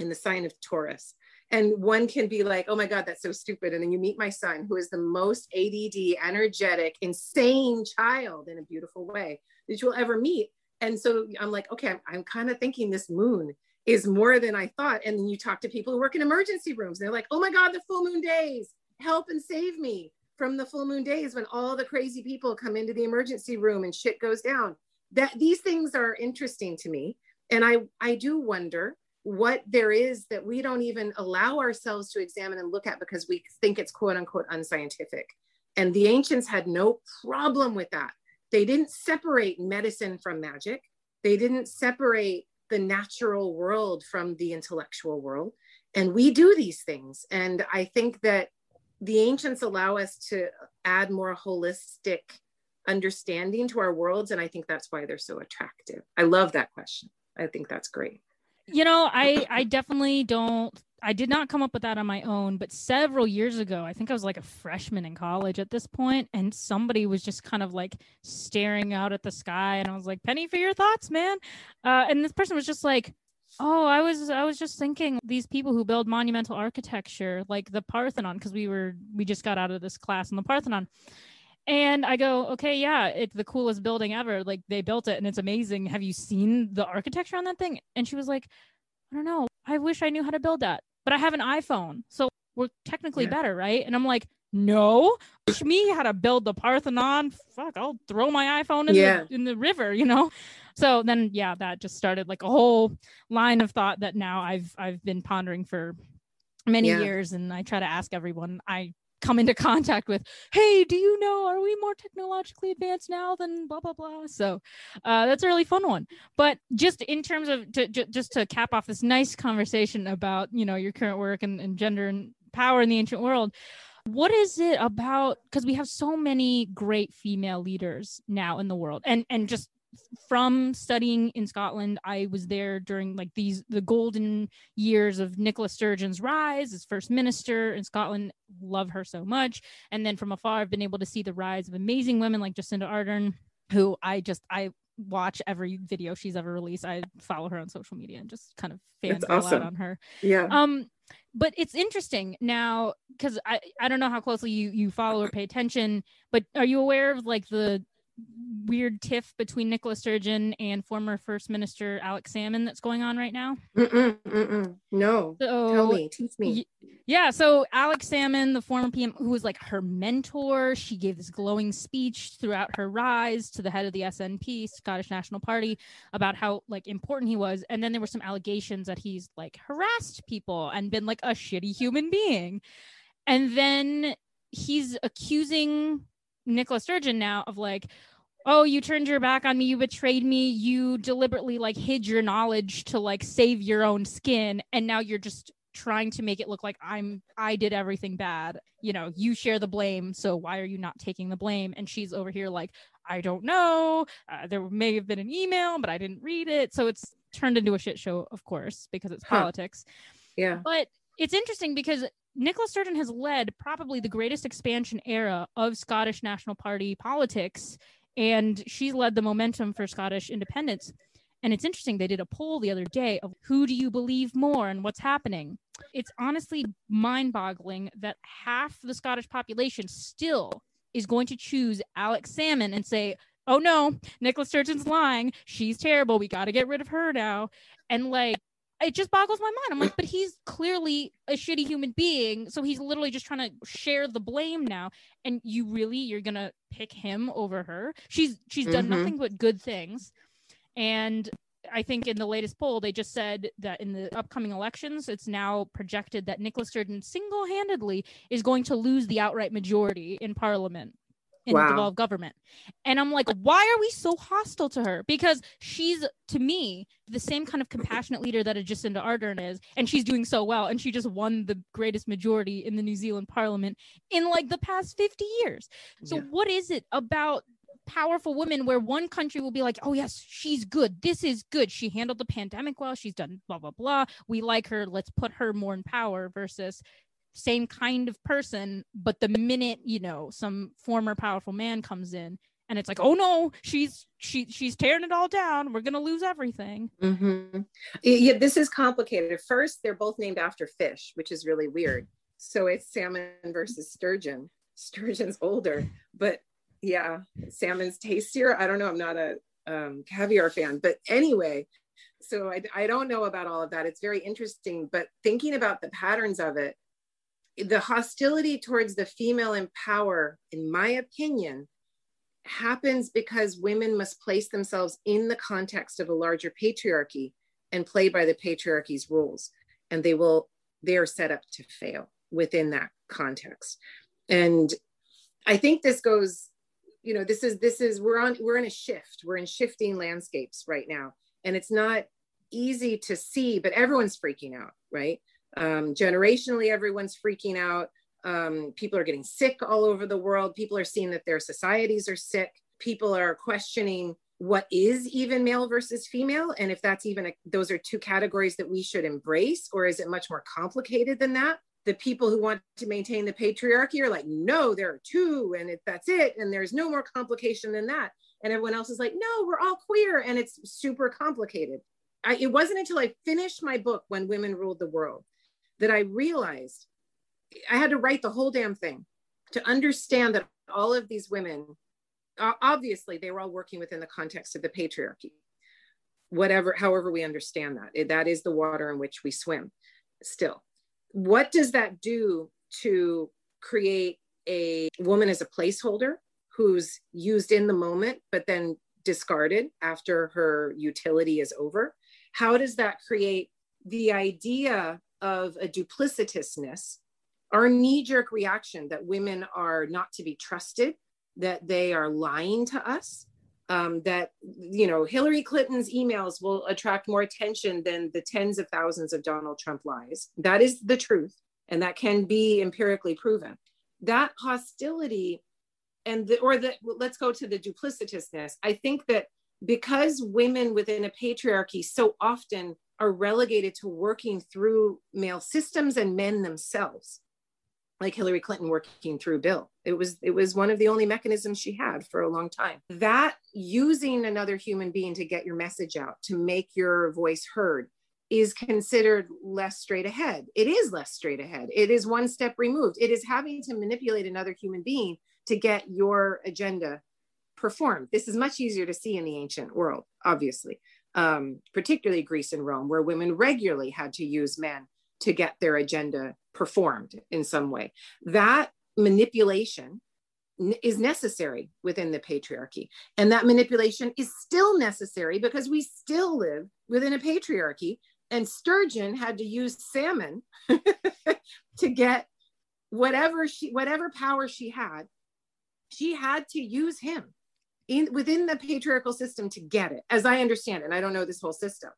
in the sign of Taurus. And one can be like, oh my God, that's so stupid. And then you meet my son, who is the most ADD, energetic, insane child in a beautiful way that you'll ever meet. And so I'm like, okay, I'm, I'm kind of thinking this moon is more than I thought. And you talk to people who work in emergency rooms. They're like, oh my God, the full moon days, help and save me from the full moon days when all the crazy people come into the emergency room and shit goes down. That these things are interesting to me. And I, I do wonder what there is that we don't even allow ourselves to examine and look at because we think it's quote unquote unscientific. And the ancients had no problem with that. They didn't separate medicine from magic. They didn't separate the natural world from the intellectual world. And we do these things. And I think that the ancients allow us to add more holistic understanding to our worlds. And I think that's why they're so attractive. I love that question. I think that's great. You know, I I definitely don't I did not come up with that on my own, but several years ago, I think I was like a freshman in college at this point, and somebody was just kind of like staring out at the sky, and I was like, "Penny, for your thoughts, man." Uh, and this person was just like, "Oh, I was I was just thinking these people who build monumental architecture, like the Parthenon, because we were we just got out of this class on the Parthenon." And I go, okay, yeah, it's the coolest building ever. Like they built it and it's amazing. Have you seen the architecture on that thing? And she was like, I don't know. I wish I knew how to build that, but I have an iPhone. So we're technically yeah. better, right? And I'm like, no, teach me how to build the Parthenon. Fuck, I'll throw my iPhone in, yeah. the, in the river, you know? So then, yeah, that just started like a whole line of thought that now I've, I've been pondering for many yeah. years. And I try to ask everyone I come into contact with hey do you know are we more technologically advanced now than blah blah blah? So uh, that's a really fun one. But just in terms of to, j- just to cap off this nice conversation about you know your current work and, and gender and power in the ancient world what is it about because we have so many great female leaders now in the world and and just from studying in Scotland, I was there during like these the golden years of Nicola Sturgeon's rise as first minister in Scotland. Love her so much. And then from afar, I've been able to see the rise of amazing women like Jacinda Ardern, who I just I watch every video she's ever released. I follow her on social media and just kind of fan awesome. out on her. Yeah. Um, but it's interesting now because I I don't know how closely you you follow or pay attention, but are you aware of like the weird tiff between Nicola Sturgeon and former First Minister Alex Salmond that's going on right now? Mm-mm, mm-mm. No. So, Tell me, teach me. Yeah. So Alex Salmond, the former PM, who was like her mentor, she gave this glowing speech throughout her rise to the head of the SNP, Scottish National Party, about how like important he was. And then there were some allegations that he's like harassed people and been like a shitty human being. And then he's accusing Nicola Sturgeon now of like, oh, you turned your back on me, you betrayed me, you deliberately like hid your knowledge to like save your own skin, and now you're just trying to make it look like I'm I did everything bad. You know, you share the blame, so why are you not taking the blame? And she's over here like, I don't know. Uh, there may have been an email, but I didn't read it. So it's turned into a shit show, of course, because it's huh. politics. Yeah. But it's interesting because Nicola Sturgeon has led probably the greatest expansion era of Scottish National Party politics, and she's led the momentum for Scottish independence. And it's interesting, they did a poll the other day of who do you believe more and what's happening. It's honestly mind boggling that half the Scottish population still is going to choose Alex Salmond and say, oh no, Nicola Sturgeon's lying. She's terrible. We got to get rid of her now. And like, it just boggles my mind. I'm like, but he's clearly a shitty human being. So he's literally just trying to share the blame now. And you really, you're going to pick him over her. She's, she's done mm-hmm. nothing but good things. And I think in the latest poll, they just said that in the upcoming elections, it's now projected that Nicola Sturgeon single handedly is going to lose the outright majority in parliament in wow. the devolved government. And I'm like, why are we so hostile to her? Because she's, to me, the same kind of compassionate leader that a Jacinda Ardern is. And she's doing so well. And she just won the greatest majority in the New Zealand parliament in like the past 50 years. So, yeah. what is it about powerful women where one country will be like, oh, yes, she's good. This is good. She handled the pandemic well. She's done blah, blah, blah. We like her. Let's put her more in power versus same kind of person. But the minute, you know, some former powerful man comes in and it's like, oh no, she's she she's tearing it all down. We're gonna lose everything. Mm-hmm. Yeah, this is complicated. First, they're both named after fish, which is really weird. So it's salmon versus sturgeon. Sturgeon's older, but yeah, salmon's tastier. I don't know. I'm not a um, caviar fan, but anyway, so I, I don't know about all of that. It's very interesting, but thinking about the patterns of it, the hostility towards the female in power, in my opinion, happens because women must place themselves in the context of a larger patriarchy and play by the patriarchy's rules. And they will, they are set up to fail within that context. And I think this goes you know this is this is we're on we're in a shift we're in shifting landscapes right now and it's not easy to see but everyone's freaking out right um, generationally everyone's freaking out um, people are getting sick all over the world people are seeing that their societies are sick people are questioning what is even male versus female and if that's even a, those are two categories that we should embrace or is it much more complicated than that the people who want to maintain the patriarchy are like, no, there are two, and it, that's it, and there's no more complication than that. And everyone else is like, no, we're all queer, and it's super complicated. I, it wasn't until I finished my book, When Women Ruled the World, that I realized I had to write the whole damn thing to understand that all of these women, obviously, they were all working within the context of the patriarchy. Whatever, however, we understand that, that is the water in which we swim still what does that do to create a woman as a placeholder who's used in the moment but then discarded after her utility is over how does that create the idea of a duplicitousness our knee-jerk reaction that women are not to be trusted that they are lying to us um, that you know Hillary Clinton's emails will attract more attention than the tens of thousands of Donald Trump lies. That is the truth, and that can be empirically proven. That hostility, and the, or the let's go to the duplicitousness. I think that because women within a patriarchy so often are relegated to working through male systems and men themselves like Hillary Clinton working through Bill. It was it was one of the only mechanisms she had for a long time. That using another human being to get your message out, to make your voice heard is considered less straight ahead. It is less straight ahead. It is one step removed. It is having to manipulate another human being to get your agenda performed. This is much easier to see in the ancient world, obviously, um, particularly Greece and Rome, where women regularly had to use men to get their agenda performed in some way. That manipulation is necessary within the patriarchy. And that manipulation is still necessary because we still live within a patriarchy. And Sturgeon had to use salmon to get whatever she whatever power she had she had to use him in within the patriarchal system to get it, as I understand it. And I don't know this whole system.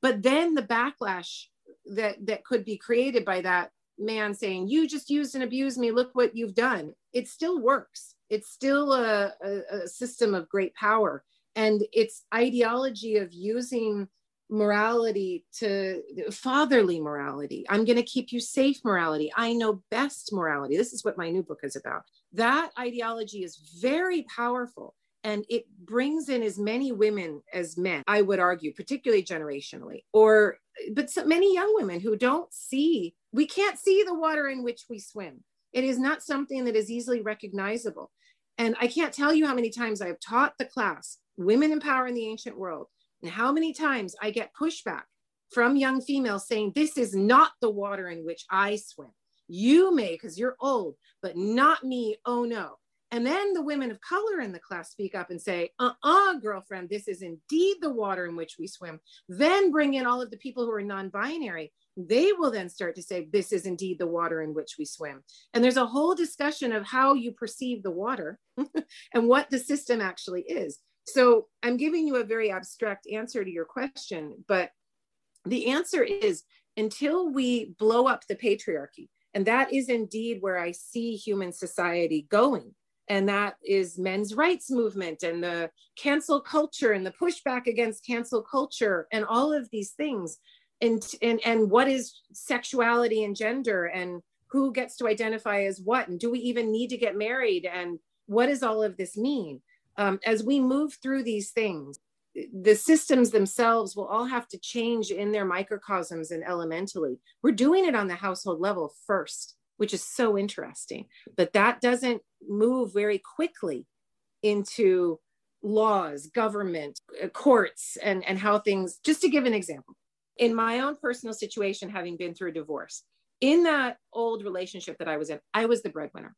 But then the backlash that that could be created by that man saying, You just used and abused me, look what you've done. It still works. It's still a, a, a system of great power. And its ideology of using morality to fatherly morality. I'm going to keep you safe morality. I know best morality. This is what my new book is about. That ideology is very powerful and it brings in as many women as men, I would argue, particularly generationally, or but so many young women who don't see, we can't see the water in which we swim. It is not something that is easily recognizable. And I can't tell you how many times I've taught the class, Women in Power in the Ancient World, and how many times I get pushback from young females saying, This is not the water in which I swim. You may, because you're old, but not me. Oh no. And then the women of color in the class speak up and say, uh uh, girlfriend, this is indeed the water in which we swim. Then bring in all of the people who are non binary. They will then start to say, this is indeed the water in which we swim. And there's a whole discussion of how you perceive the water and what the system actually is. So I'm giving you a very abstract answer to your question, but the answer is until we blow up the patriarchy, and that is indeed where I see human society going. And that is men's rights movement and the cancel culture and the pushback against cancel culture and all of these things. And, and, and what is sexuality and gender and who gets to identify as what? And do we even need to get married? And what does all of this mean? um, as we move through these things, the systems themselves will all have to change in their microcosms and elementally. We're doing it on the household level first, which is so interesting. But that doesn't move very quickly into laws, government, uh, courts, and, and how things, just to give an example. In my own personal situation, having been through a divorce, in that old relationship that I was in, I was the breadwinner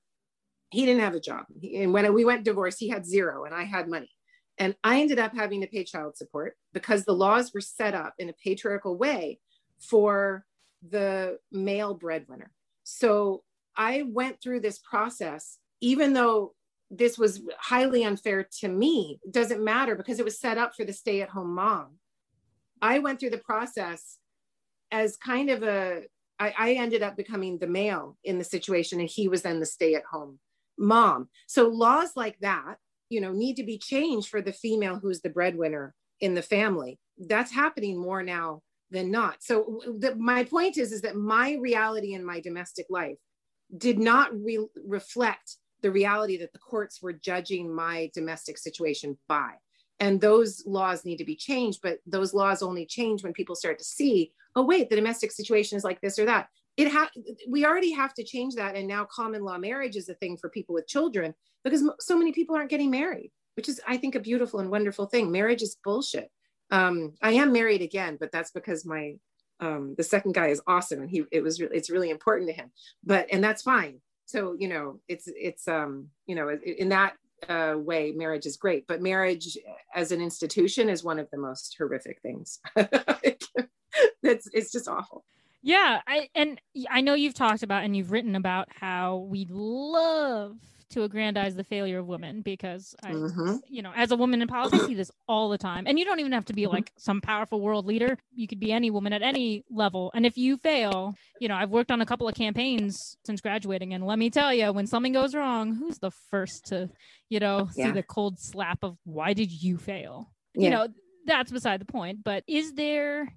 he didn't have a job. and when we went divorced, he had zero and I had money. And I ended up having to pay child support because the laws were set up in a patriarchal way for the male breadwinner. So I went through this process, even though this was highly unfair to me, doesn't matter because it was set up for the stay at home mom. I went through the process as kind of a, I, I ended up becoming the male in the situation, and he was then the stay at home mom. So laws like that, you know, need to be changed for the female who's the breadwinner in the family. That's happening more now than not. So the, my point is, is that my reality in my domestic life did not re- reflect the reality that the courts were judging my domestic situation by. And those laws need to be changed, but those laws only change when people start to see, oh, wait, the domestic situation is like this or that it ha- we already have to change that and now common law marriage is a thing for people with children because so many people aren't getting married which is i think a beautiful and wonderful thing marriage is bullshit um, i am married again but that's because my um, the second guy is awesome and he it was really it's really important to him. But and that's fine. So you know it's it's um you know in that uh, way marriage is great but marriage as an institution is one of the most horrific things. It's it's just awful. Yeah, I and I know you've talked about and you've written about how we love to aggrandize the failure of women because I, mm-hmm. you know, as a woman in politics, I see this all the time. And you don't even have to be mm-hmm. like some powerful world leader. You could be any woman at any level. And if you fail, you know, I've worked on a couple of campaigns since graduating, and let me tell you, when something goes wrong, who's the first to, you know, yeah. see the cold slap of why did you fail? Yeah. You know, that's beside the point. But is there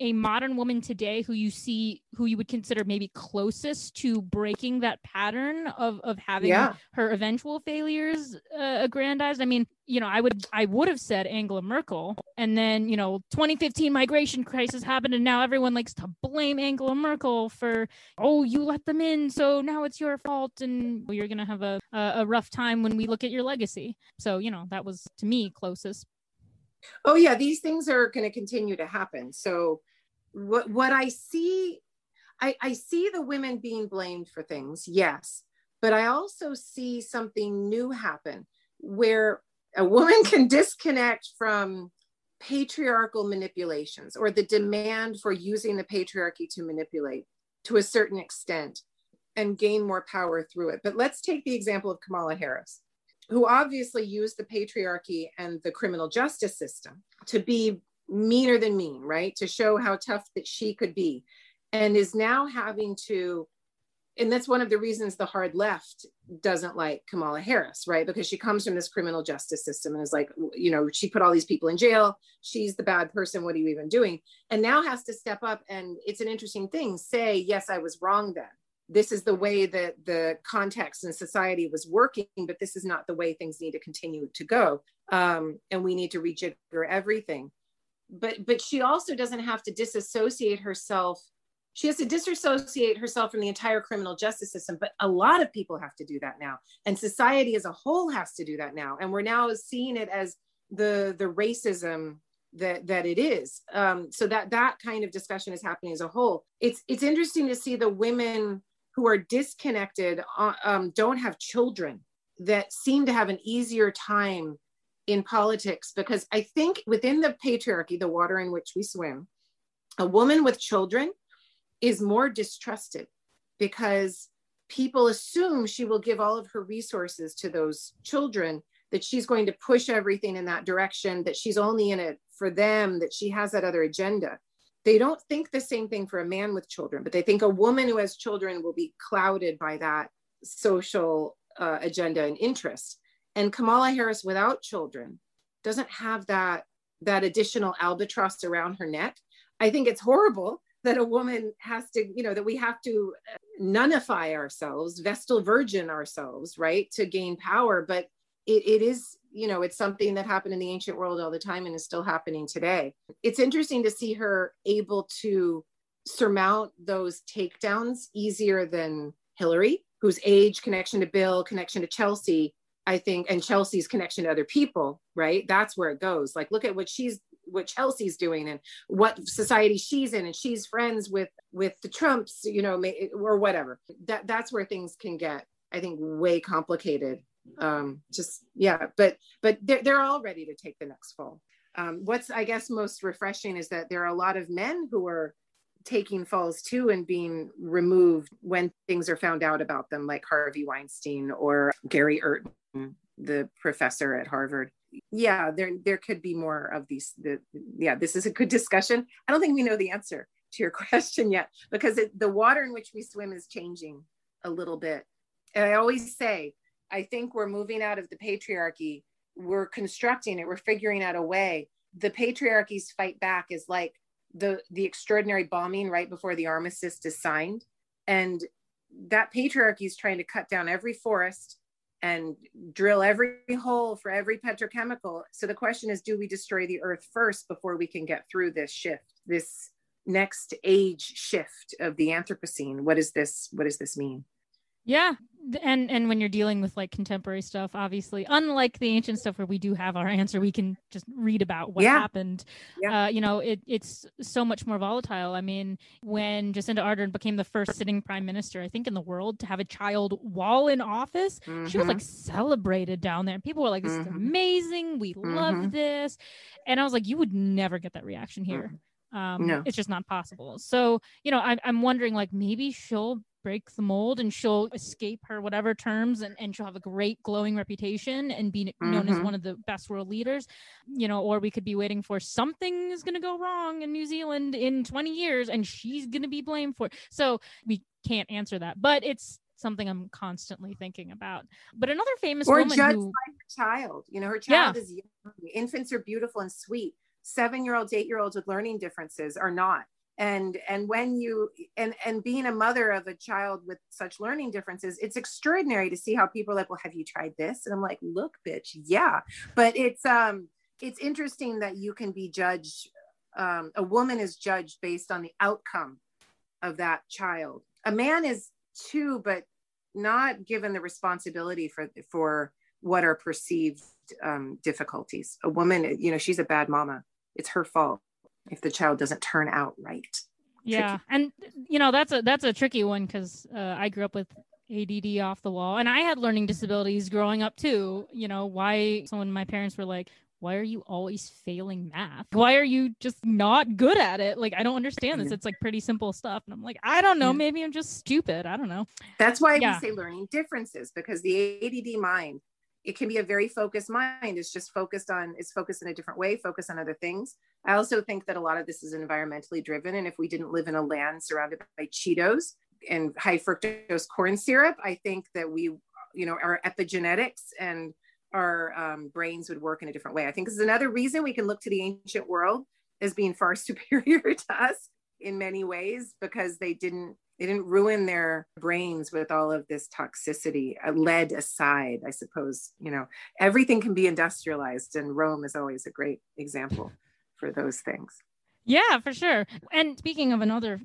a modern woman today who you see who you would consider maybe closest to breaking that pattern of of having yeah. her eventual failures uh, aggrandized? I mean you know i would i would have said angela merkel. And then you know 2015 migration crisis happened and now everyone likes to blame angela merkel for oh you let them in so now it's your fault and you're gonna have a a rough time when we look at your legacy. So you know that was to me closest Oh yeah, these things are going to continue to happen. So what what I see, I, I see the women being blamed for things, yes, but I also see something new happen where a woman can disconnect from patriarchal manipulations or the demand for using the patriarchy to manipulate to a certain extent and gain more power through it. But let's take the example of Kamala Harris. Who obviously used the patriarchy and the criminal justice system to be meaner than mean, right? To show how tough that she could be, and is now having to and that's one of the reasons the hard left doesn't like Kamala Harris, right? Because she comes from this criminal justice system and is like, you know, she put all these people in jail. She's the bad person. What are you even doing? And now has to step up. And it's an interesting thing say, yes, I was wrong then. This is the way that the context and society was working, but this is not the way things need to continue to go. Um, and we need to rejigger everything. But but she also doesn't have to disassociate herself. She has to disassociate herself from the entire criminal justice system but a lot of people have to do that now. And society as a whole has to do that now. And we're now seeing it as the the racism that that it is. Um, so that that kind of discussion is happening as a whole. It's it's interesting to see the women who are disconnected uh, um, don't have children that seem to have an easier time in politics. Because i think within the patriarchy the water in which we swim a woman with children is more distrusted because people assume she will give all of her resources to those children that she's going to push everything in that direction that she's only in it for them that she has that other agenda they don't think the same thing for a man with children but they think a woman who has children will be clouded by that social uh, agenda and interest and kamala harris without children doesn't have that that additional albatross around her neck i think it's horrible that a woman has to, you know, that we have to uh, nullify ourselves, Vestal Virgin ourselves, right, to gain power. But it, it is, you know, it's something that happened in the ancient world all the time and is still happening today. It's interesting to see her able to surmount those takedowns easier than Hillary, whose age, connection to Bill, connection to Chelsea, I think, and Chelsea's connection to other people, right? That's where it goes. Like, look at what she's what Chelsea's doing and what society she's in and she's friends with with the Trumps you know or whatever that that's where things can get I think way complicated um just yeah but but they're, they're all ready to take the next fall. Um, what's I guess most refreshing is that there are a lot of men who are taking falls too and being removed when things are found out about them like Harvey Weinstein or Gary Urton the professor at Harvard. Yeah there there could be more of these the, yeah this is a good discussion. I don't think we know the answer to your question yet because it, the water in which we swim is changing a little bit. And i always say i think we're moving out of the patriarchy we're constructing it we're figuring out a way the patriarchy's fight back is like the the extraordinary bombing right before the armistice is signed and that patriarchy is trying to cut down every forest and drill every hole for every petrochemical. So the question is do we destroy the earth first before we can get through this shift, this next age shift of the Anthropocene? What does this what does this mean? Yeah. And and when you're dealing with like contemporary stuff, obviously, unlike the ancient stuff where we do have our answer, we can just read about what yeah. happened. Yeah. Uh, you know, it, it's so much more volatile. I mean, when Jacinda Ardern became the first sitting prime minister, I think in the world to have a child while in office, mm-hmm. she was like mm-hmm. celebrated down there. And people were like, This mm-hmm. is amazing. We mm-hmm. love this. And I was like, you would never get that reaction here. Mm-hmm. Um, no. it's just not possible. So, you know, I, I'm wondering like maybe she'll break the mold and she'll escape her whatever terms and, and she'll have a great glowing reputation and be known mm-hmm. as one of the best world leaders you know or we could be waiting for something is going to go wrong in new zealand in 20 years and she's going to be blamed for it. So we can't answer that but it's something i'm constantly thinking about. But another famous or woman judged who, by her child you know her child yeah. is young. Infants are beautiful and sweet. Seven year olds eight year olds with learning differences are not and and when you and and being a mother of a child with such learning differences it's extraordinary to see how people are like well have you tried this? And i'm like look bitch yeah. But it's um it's interesting that you can be judged um, a woman is judged based on the outcome of that child. A man is too but not given the responsibility for for what are perceived um, difficulties. A woman you know she's a bad mama. It's her fault if the child doesn't turn out right. Yeah, tricky. and you know that's a that's a tricky one because uh, I grew up with ADD off the wall, and I had learning disabilities growing up too. You know why? So when my parents were like, "Why are you always failing math? Why are you just not good at it?" Like I don't understand this. It's like pretty simple stuff, and I'm like, I don't know. Maybe I'm just stupid. I don't know. That's why yeah. we say learning differences because the ADD mind it can be a very focused mind. It's just focused on it's focused in a different way focused on other things. I also think that a lot of this is environmentally driven and if we didn't live in a land surrounded by cheetos and high fructose corn syrup i think that we you know our epigenetics and our um, brains would work in a different way. I think this is another reason we can look to the ancient world as being far superior to us in many ways because they didn't they didn't ruin their brains with all of this toxicity uh, lead aside i suppose you know everything can be industrialized and rome is always a great example for those things yeah for sure and speaking of another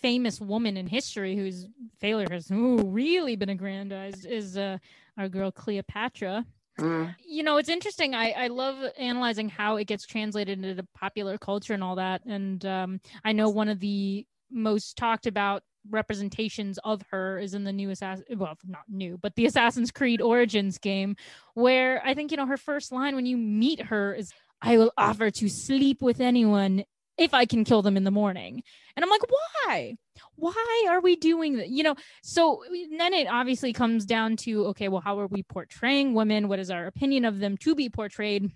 famous woman in history whose failure has ooh, really been aggrandized is uh, our girl cleopatra Mm. You know, it's interesting. I, I love analyzing how it gets translated into popular culture and all that. And um, I know one of the most talked about representations of her is in the new assassin well not new but the assassin's creed origins game where i think you know her first line when you meet her is i will offer to sleep with anyone if I can kill them in the morning. And I'm like, why? Why are we doing that? You know, so then it obviously comes down to okay, well, how are we portraying women? What is our opinion of them to be portrayed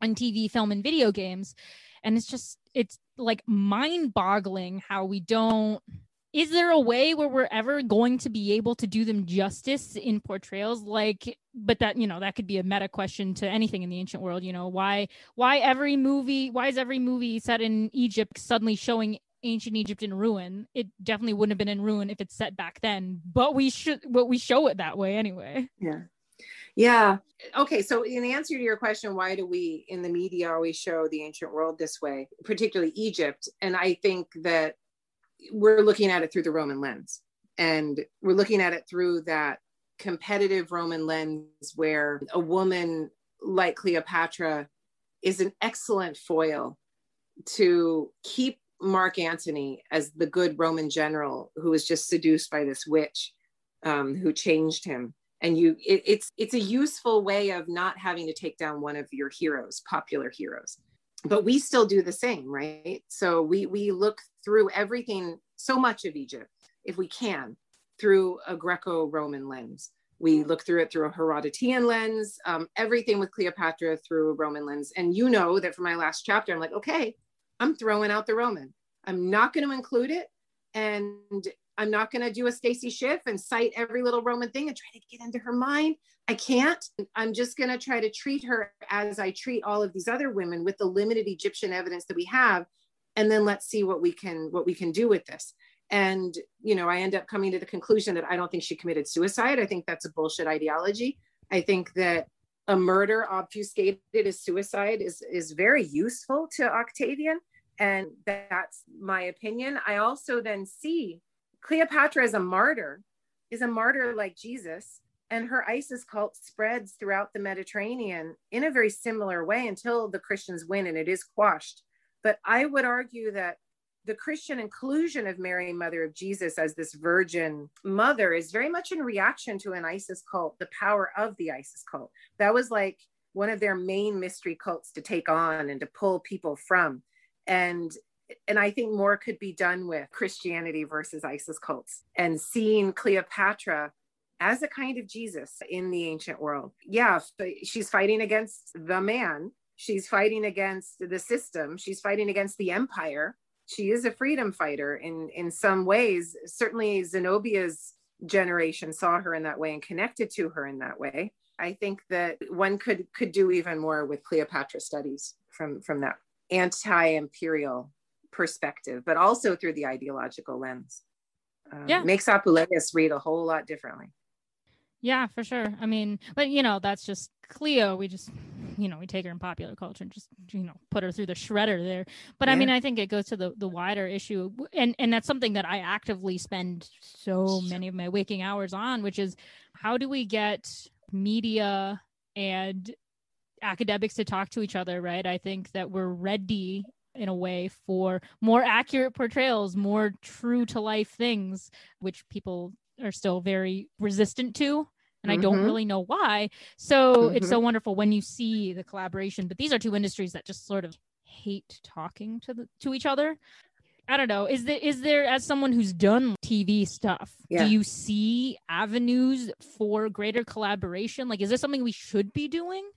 on TV, film, and video games? And it's just, it's like mind boggling how we don't is there a way where we're ever going to be able to do them justice in portrayals? Like but that you know that could be a meta question to anything in the ancient world you know why why every movie why is every movie set in egypt suddenly showing ancient egypt in ruin? It definitely wouldn't have been in ruin if it's set back then but we should but we show it that way anyway. Yeah. Yeah. Okay so in answer to your question why do we in the media always show the ancient world this way particularly egypt? And i think that we're looking at it through the Roman lens. And we're looking at it through that competitive Roman lens where a woman like Cleopatra is an excellent foil to keep Mark Antony as the good Roman general who was just seduced by this witch um, who changed him. And you, it, it's it's a useful way of not having to take down one of your heroes, popular heroes but we still do the same right so we we look through everything so much of egypt if we can through a greco-roman lens. We look through it through a herodotean lens um, everything with cleopatra through a roman lens. And you know that for my last chapter i'm like okay i'm throwing out the roman. I'm not going to include it and i'm not going to do a stacy schiff and cite every little roman thing and try to get into her mind. I can't. I'm just going to try to treat her as I treat all of these other women with the limited Egyptian evidence that we have and then let's see what we can what we can do with this. And you know, I end up coming to the conclusion that I don't think she committed suicide. I think that's a bullshit ideology. I think that a murder obfuscated as suicide is is very useful to Octavian and that's my opinion. I also then see Cleopatra as a martyr is a martyr like Jesus and her Isis cult spreads throughout the Mediterranean in a very similar way until the Christians win and it is quashed. But I would argue that the Christian inclusion of Mary, Mother of Jesus, as this virgin mother is very much in reaction to an Isis cult, the power of the Isis cult. That was like one of their main mystery cults to take on and to pull people from. And and I think more could be done with Christianity versus Isis cults and seeing Cleopatra as a kind of Jesus in the ancient world. Yeah, she's fighting against the man, she's fighting against the system, she's fighting against the empire. She is a freedom fighter in in some ways. Certainly Zenobia's generation saw her in that way and connected to her in that way. I think that one could could do even more with Cleopatra studies from from that anti-imperial perspective, but also through the ideological lens. Um, yeah. makes Apuleius read a whole lot differently. Yeah, for sure. I mean, but you know, that's just Cleo. We just, you know, we take her in popular culture and just, you know, put her through the shredder there. But yeah. I mean, I think it goes to the the wider issue, and and that's something that I actively spend so many of my waking hours on, which is how do we get media and academics to talk to each other, right? I think that we're ready in a way for more accurate portrayals, more true to life things, which people are still very resistant to and mm-hmm. I don't mm-hmm. really know why. So mm-hmm. it's so wonderful when you see the collaboration. But these are two industries that just sort of hate talking to the to each other. I don't know. Is there is there as someone who's done TV stuff, Yeah. do you see avenues for greater collaboration? Like is this something we should be doing?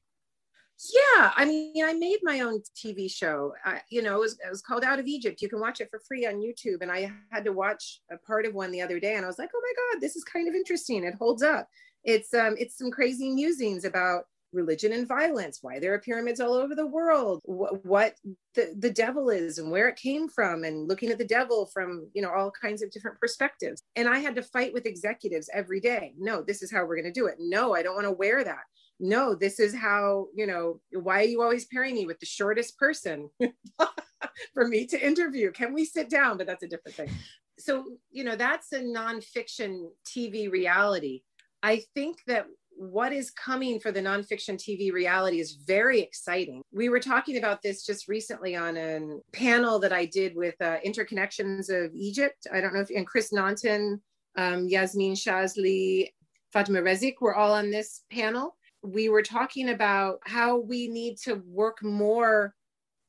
Yeah, I mean, I made my own TV show. I, you know, it was, it was called Out of Egypt. You can watch it for free on YouTube. And I had to watch a part of one the other day, and I was like, oh my god, this is kind of interesting. It holds up. It's um, it's some crazy musings about religion and violence, why there are pyramids all over the world, wh- what the, the devil is and where it came from, and looking at the devil from you know all kinds of different perspectives. And I had to fight with executives every day. No, this is how we're going to do it. No, I don't want to wear that no, this is how, you know, why are you always pairing me with the shortest person for me to interview? Can we sit down? But that's a different thing. So, you know, that's a nonfiction TV reality. I think that what is coming for the nonfiction TV reality is very exciting. We were talking about this just recently on a panel that I did with uh, Interconnections of Egypt. I don't know if, and Chris Naunton, um, Yasmin Shazly, Fatima Rezik were all on this panel we were talking about how we need to work more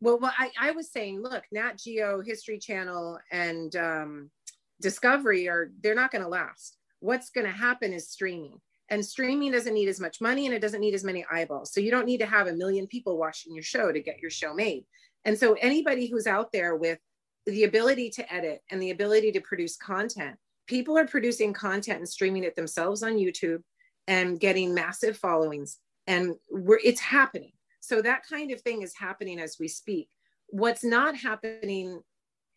well, well I, I was saying look nat geo history channel and um, discovery are they're not going to last what's going to happen is streaming. And streaming doesn't need as much money and it doesn't need as many eyeballs. So you don't need to have a million people watching your show to get your show made. And so anybody who's out there with the ability to edit and the ability to produce content people are producing content and streaming it themselves on youtube and getting massive followings and we're it's happening. So that kind of thing is happening as we speak. What's not happening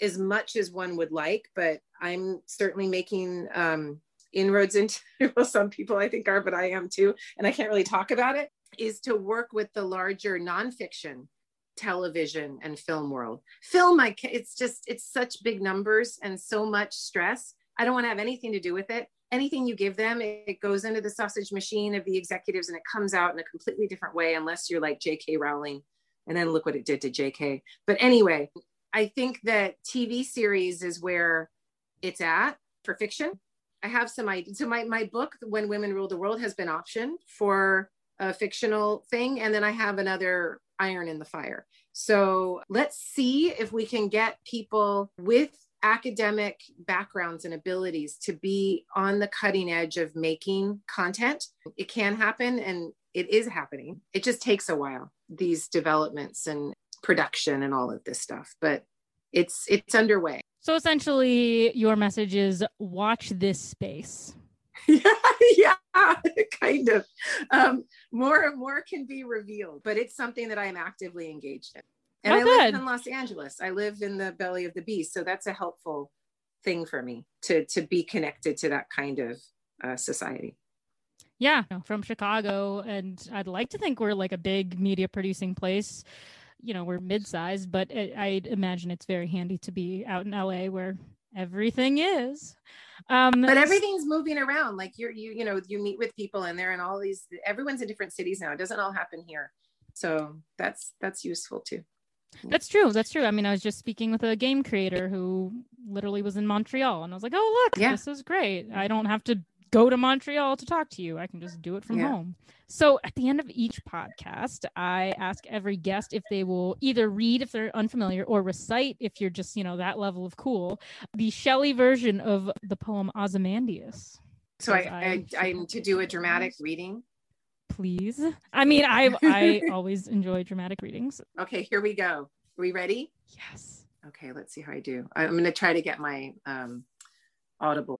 as much as one would like but i'm certainly making um, inroads into well some people i think are but i am too and i can't really talk about it is to work with the larger nonfiction television and film world film i it's just it's such big numbers and so much stress i don't want to have anything to do with it anything you give them, it goes into the sausage machine of the executives and it comes out in a completely different way, unless you're like J.K. Rowling. And then look what it did to J.K. But anyway, I think that TV series is where it's at for fiction. I have some ideas. So my, my book, When Women Rule the World, has been optioned for a fictional thing. And then I have another iron in the fire. So let's see if we can get people with academic backgrounds and abilities to be on the cutting edge of making content. It can happen and it is happening. It just takes a while, these developments and production and all of this stuff, but it's it's underway. So essentially your message is watch this space. yeah, yeah, kind of. Um, more and more can be revealed, but it's something that I am actively engaged in. And Oh, I live in Los Angeles. I live in the belly of the beast, so that's a helpful thing for me to to be connected to that kind of uh, society. Yeah, from Chicago, and I'd like to think we're like a big media producing place. You know, we're mid-sized, but it, I'd imagine it's very handy to be out in LA where everything is. Um, But everything's moving around. Like you're you you know you meet with people and they're in all these. Everyone's in different cities now. It doesn't all happen here, so that's that's useful too. That's true. That's true. I mean, I was just speaking with a game creator who literally was in Montreal, and I was like, "Oh, look, Yeah. this is great. I don't have to go to Montreal to talk to you. I can just do it from Yeah. home." So, at the end of each podcast, I ask every guest if they will either read if they're unfamiliar or recite if you're just, you know, that level of cool, the Shelley version of the poem Ozymandias. So I, I, I, I'm to do a dramatic reading. Please. I mean, I I always enjoy dramatic readings. Okay, here we go. Are we ready? Yes. Okay, let's see how I do. I'm going to try to get my um, audible.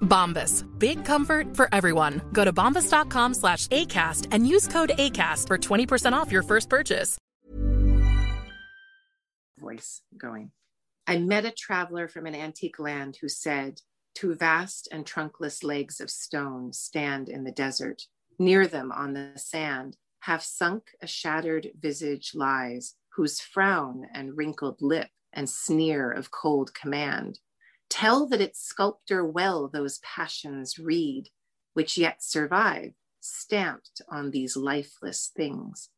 Bombas. Big comfort for everyone. Go to bombas.com slash ACAST and use code ACAST for 20% off your first purchase. voice going. I met a traveler from an antique land who said, Two vast and trunkless legs of stone stand in the desert. Near them on the sand, half sunk, a shattered visage lies, whose frown and wrinkled lip and sneer of cold command tell that its sculptor well those passions read, which yet survive, stamped on these lifeless things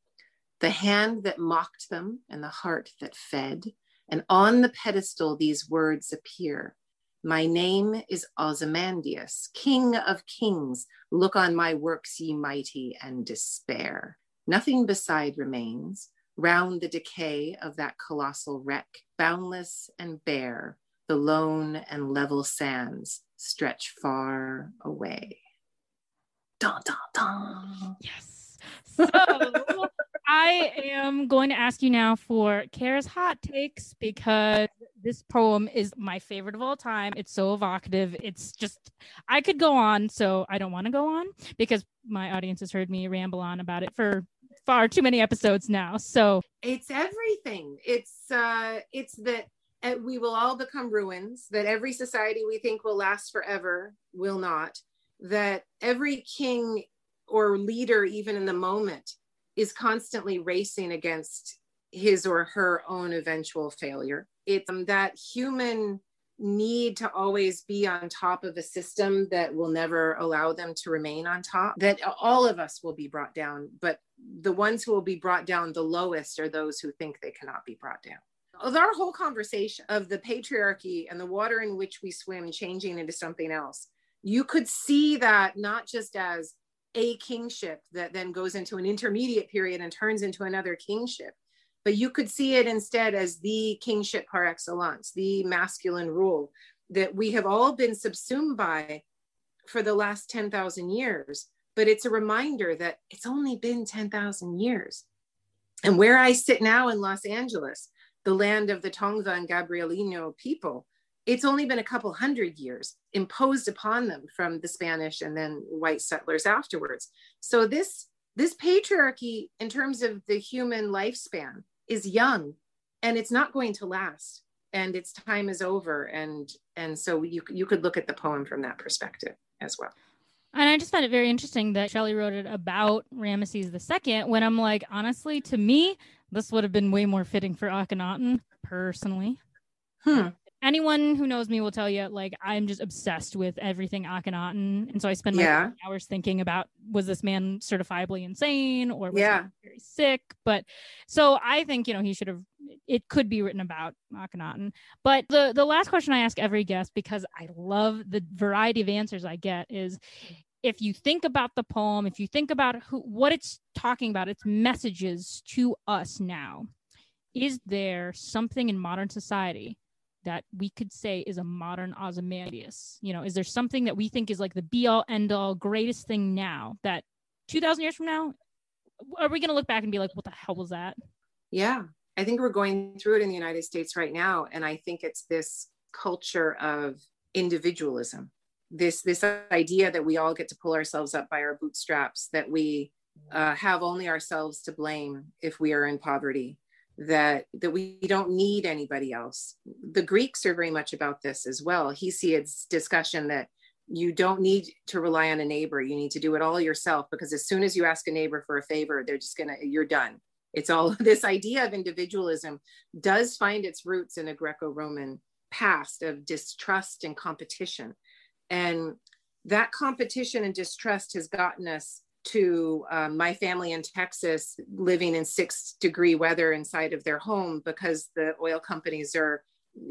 the hand that mocked them and the heart that fed. And on the pedestal, these words appear My name is Ozymandias, King of Kings. Look on my works, ye mighty, and despair. Nothing beside remains. Round the decay of that colossal wreck, boundless and bare, the lone and level sands stretch far away. Dun, dun, dun. Yes. So I am going to ask you now for Kara's hot takes because this poem is my favorite of all time. It's so evocative. It's just, I could go on, so I don't want to go on because my audience has heard me ramble on about it for far too many episodes now. So it's everything it's uh it's that uh, we will all become ruins that every society we think will last forever will not that every king or leader even in the moment is constantly racing against his or her own eventual failure. It's um, that human need to always be on top of a system that will never allow them to remain on top that all of us will be brought down but the ones who will be brought down the lowest are those who think they cannot be brought down Oh, our whole conversation of the patriarchy and the water in which we swim changing into something else. You could see that not just as a kingship that then goes into an intermediate period and turns into another kingship but you could see it instead as the kingship par excellence the masculine rule that we have all been subsumed by for the last 10,000 years but it's a reminder that it's only been 10,000 years. And where i sit now in los angeles the land of the Tongva and Gabrielino people, it's only been a couple hundred years imposed upon them from the Spanish and then white settlers afterwards. So this this patriarchy in terms of the human lifespan is young and it's not going to last and its time is over and and so you you could look at the poem from that perspective as well. And I just found it very interesting that Shelley wrote it about Ramesses II when I'm like, honestly, to me, this would have been way more fitting for Akhenaten, personally. Hmm. Anyone who knows me will tell you, like, I'm just obsessed with everything Akhenaten. And so I spend my Yeah. hours thinking about was this man certifiably insane or was Yeah. he very sick? But so I think, you know, he should have, it could be written about Akhenaten. But the, the last question I ask every guest, because I love the variety of answers I get, is if you think about the poem, if you think about who, what it's talking about, its messages to us now, is there something in modern society that we could say is a modern Ozymandias? You know, is there something that we think is like the be all end all greatest thing now that 2000 years from now, are we going to look back and be like, what the hell was that? Yeah, I think we're going through it in the United States right now, and I think it's this culture of individualism. This this idea that we all get to pull ourselves up by our bootstraps, that we uh, have only ourselves to blame if we are in poverty, that that we don't need anybody else. The Greeks are very much about this as well. Hesiod's discussion that you don't need to rely on a neighbor you need to do it all yourself because as soon as you ask a neighbor for a favor they're just gonna you're done it's all this idea of individualism does find its roots in a greco-roman past of distrust and competition and that competition and distrust has gotten us to um, my family in Texas living in six degree weather inside of their home because the oil companies are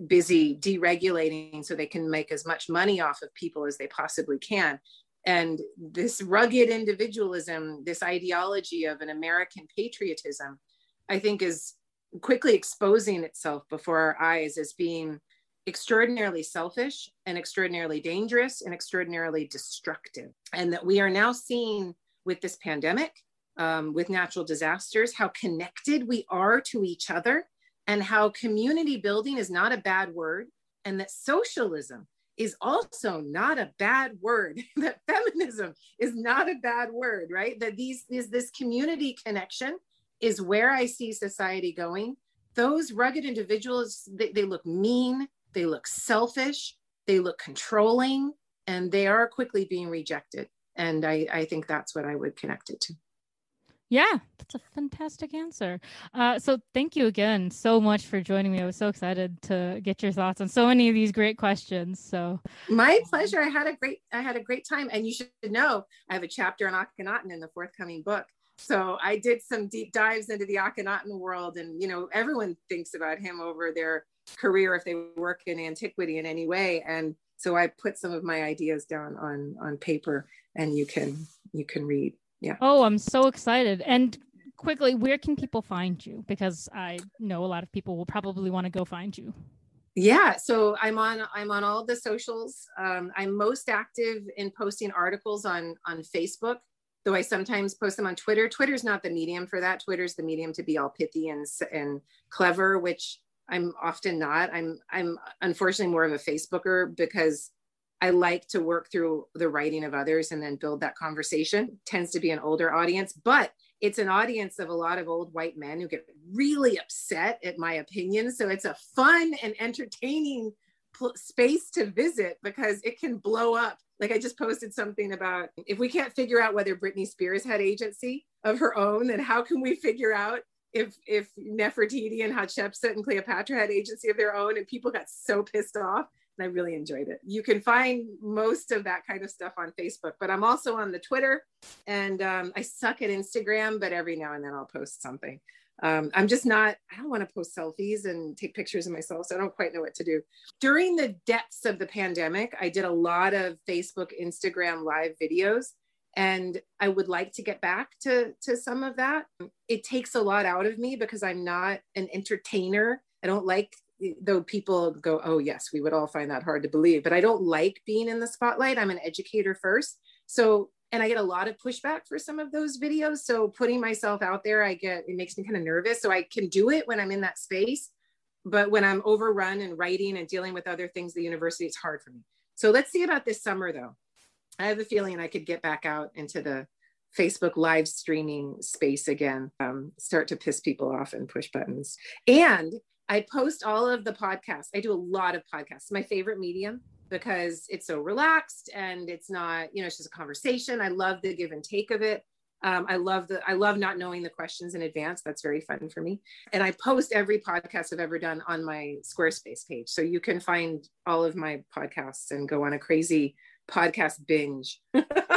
busy deregulating so they can make as much money off of people as they possibly can. And this rugged individualism, this ideology of an American patriotism, I think is quickly exposing itself before our eyes as being extraordinarily selfish and extraordinarily dangerous and extraordinarily destructive. And that we are now seeing with this pandemic, um, with natural disasters, how connected we are to each other, and how community building is not a bad word, and that socialism is also not a bad word, that feminism is not a bad word, right? That these is this community connection is where I see society going. Those rugged individuals, they, they look mean, they look selfish, they look controlling, and they are quickly being rejected. And I, I think that's what I would connect it to. Yeah, that's a fantastic answer. Uh, so thank you again so much for joining me. I was so excited to get your thoughts on so many of these great questions. So my pleasure. I had a great I had a great time, and you should know I have a chapter on Akhenaten in the forthcoming book. So I did some deep dives into the Akhenaten world, and you know everyone thinks about him over their career if they work in antiquity in any way, and so I put some of my ideas down on on paper, and you can you can read. Yeah. Oh, I'm so excited. And quickly, where can people find you? Because I know a lot of people will probably want to go find you. Yeah, so I'm on I'm on all the socials. Um, I'm most active in posting articles on on Facebook, though I sometimes post them on Twitter. Twitter's not the medium for that. Twitter's the medium to be all pithy and and clever, which I'm often not. I'm I'm unfortunately more of a Facebooker because I like to work through the writing of others and then build that conversation. Tends to be an older audience, but it's an audience of a lot of old white men who get really upset at my opinion. So it's a fun and entertaining pl- space to visit because it can blow up. Like I just posted something about if we can't figure out whether Britney Spears had agency of her own, then how can we figure out if if Nefertiti and Hatshepsut and Cleopatra had agency of their own? And people got so pissed off I really enjoyed it. You can find most of that kind of stuff on Facebook, but I'm also on the Twitter and um, I suck at Instagram, but every now and then I'll post something. Um, I'm just not, I don't want to post selfies and take pictures of myself, so I don't quite know what to do. During the depths of the pandemic, I did a lot of Facebook, Instagram live videos, and I would like to get back to, to some of that. It takes a lot out of me because I'm not an entertainer. I don't like though people go, oh, yes, we would all find that hard to believe, but I don't like being in the spotlight. I'm an educator first. So, and I get a lot of pushback for some of those videos. So, putting myself out there, I get it makes me kind of nervous. So, I can do it when I'm in that space. But when I'm overrun and writing and dealing with other things, the university, it's hard for me. So, let's see about this summer though. I have a feeling I could get back out into the Facebook live streaming space again, um, start to piss people off and push buttons. And I post all of the podcasts. I do a lot of podcasts. My favorite medium because it's so relaxed and it's not, you know, it's just a conversation. I love the give and take of it. Um, I love the I love not knowing the questions in advance. That's very fun for me. And I post every podcast I've ever done on my Squarespace page, so you can find all of my podcasts and go on a crazy podcast binge.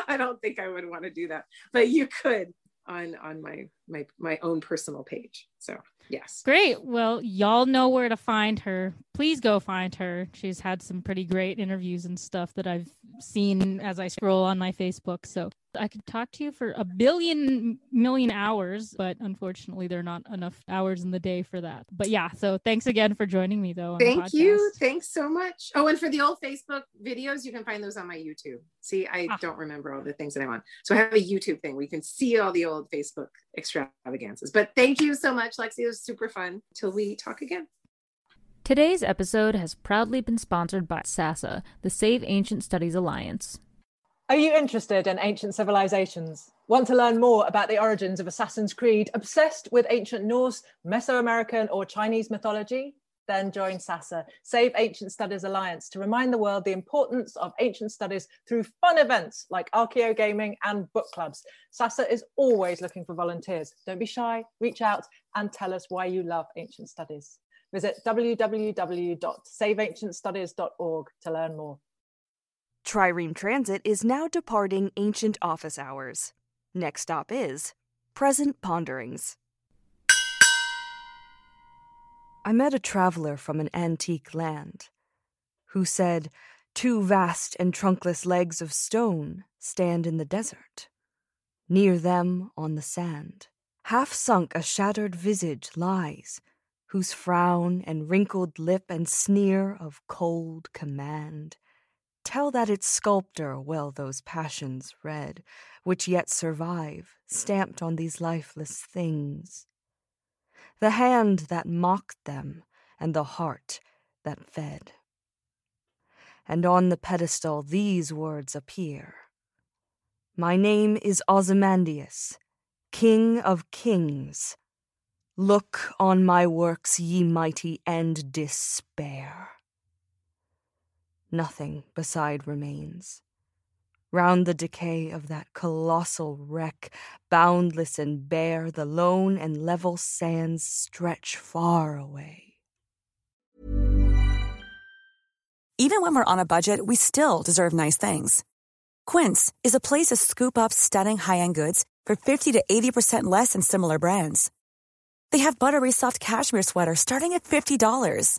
I don't think I would want to do that, but you could on on my my my own personal page. So yes. Great. Well, y'all know where to find her. Please go find her. She's had some pretty great interviews and stuff that I've seen as I scroll on my Facebook. So I could talk to you for a billion million hours, but unfortunately, there are not enough hours in the day for that. But yeah, so thanks again for joining me, though. Thank you. Thanks so much. Oh, and for the old Facebook videos, you can find those on my YouTube. See, I ah. don't remember all the things that I'm on. So I have a YouTube thing where you can see all the old Facebook extravagances. But thank you so much, Lexi. It was super fun. Till we talk again. Today's episode has proudly been sponsored by SASA, the Save Ancient Studies Alliance. Are you interested in ancient civilizations? Want to learn more about the origins of Assassin's Creed? Obsessed with ancient Norse, Mesoamerican, or Chinese mythology? then join SASA, Save Ancient Studies Alliance, to remind the world the importance of ancient studies through fun events like Archeo Gaming and book clubs. SASA is always looking for volunteers. Don't be shy, reach out and tell us why you love ancient studies. Visit www.saveancientstudies.org to learn more. Trireme Transit is now departing ancient office hours. Next stop is Present Ponderings. I met a traveler from an antique land who said, Two vast and trunkless legs of stone stand in the desert. Near them, on the sand, half sunk a shattered visage lies, whose frown and wrinkled lip and sneer of cold command tell that its sculptor well those passions read, which yet survive, stamped on these lifeless things the hand that mocked them, and the heart that fed. And on the pedestal these words appear My name is Ozymandias, King of Kings. Look on my works, ye mighty, and despair. Nothing beside remains Round the decay of that colossal wreck, boundless and bare, the lone and level sands stretch far away. Even when we're on a budget, we still deserve nice things. Quince is a place to scoop up stunning high end goods for 50 to 80% less than similar brands. They have buttery soft cashmere sweaters starting at $50,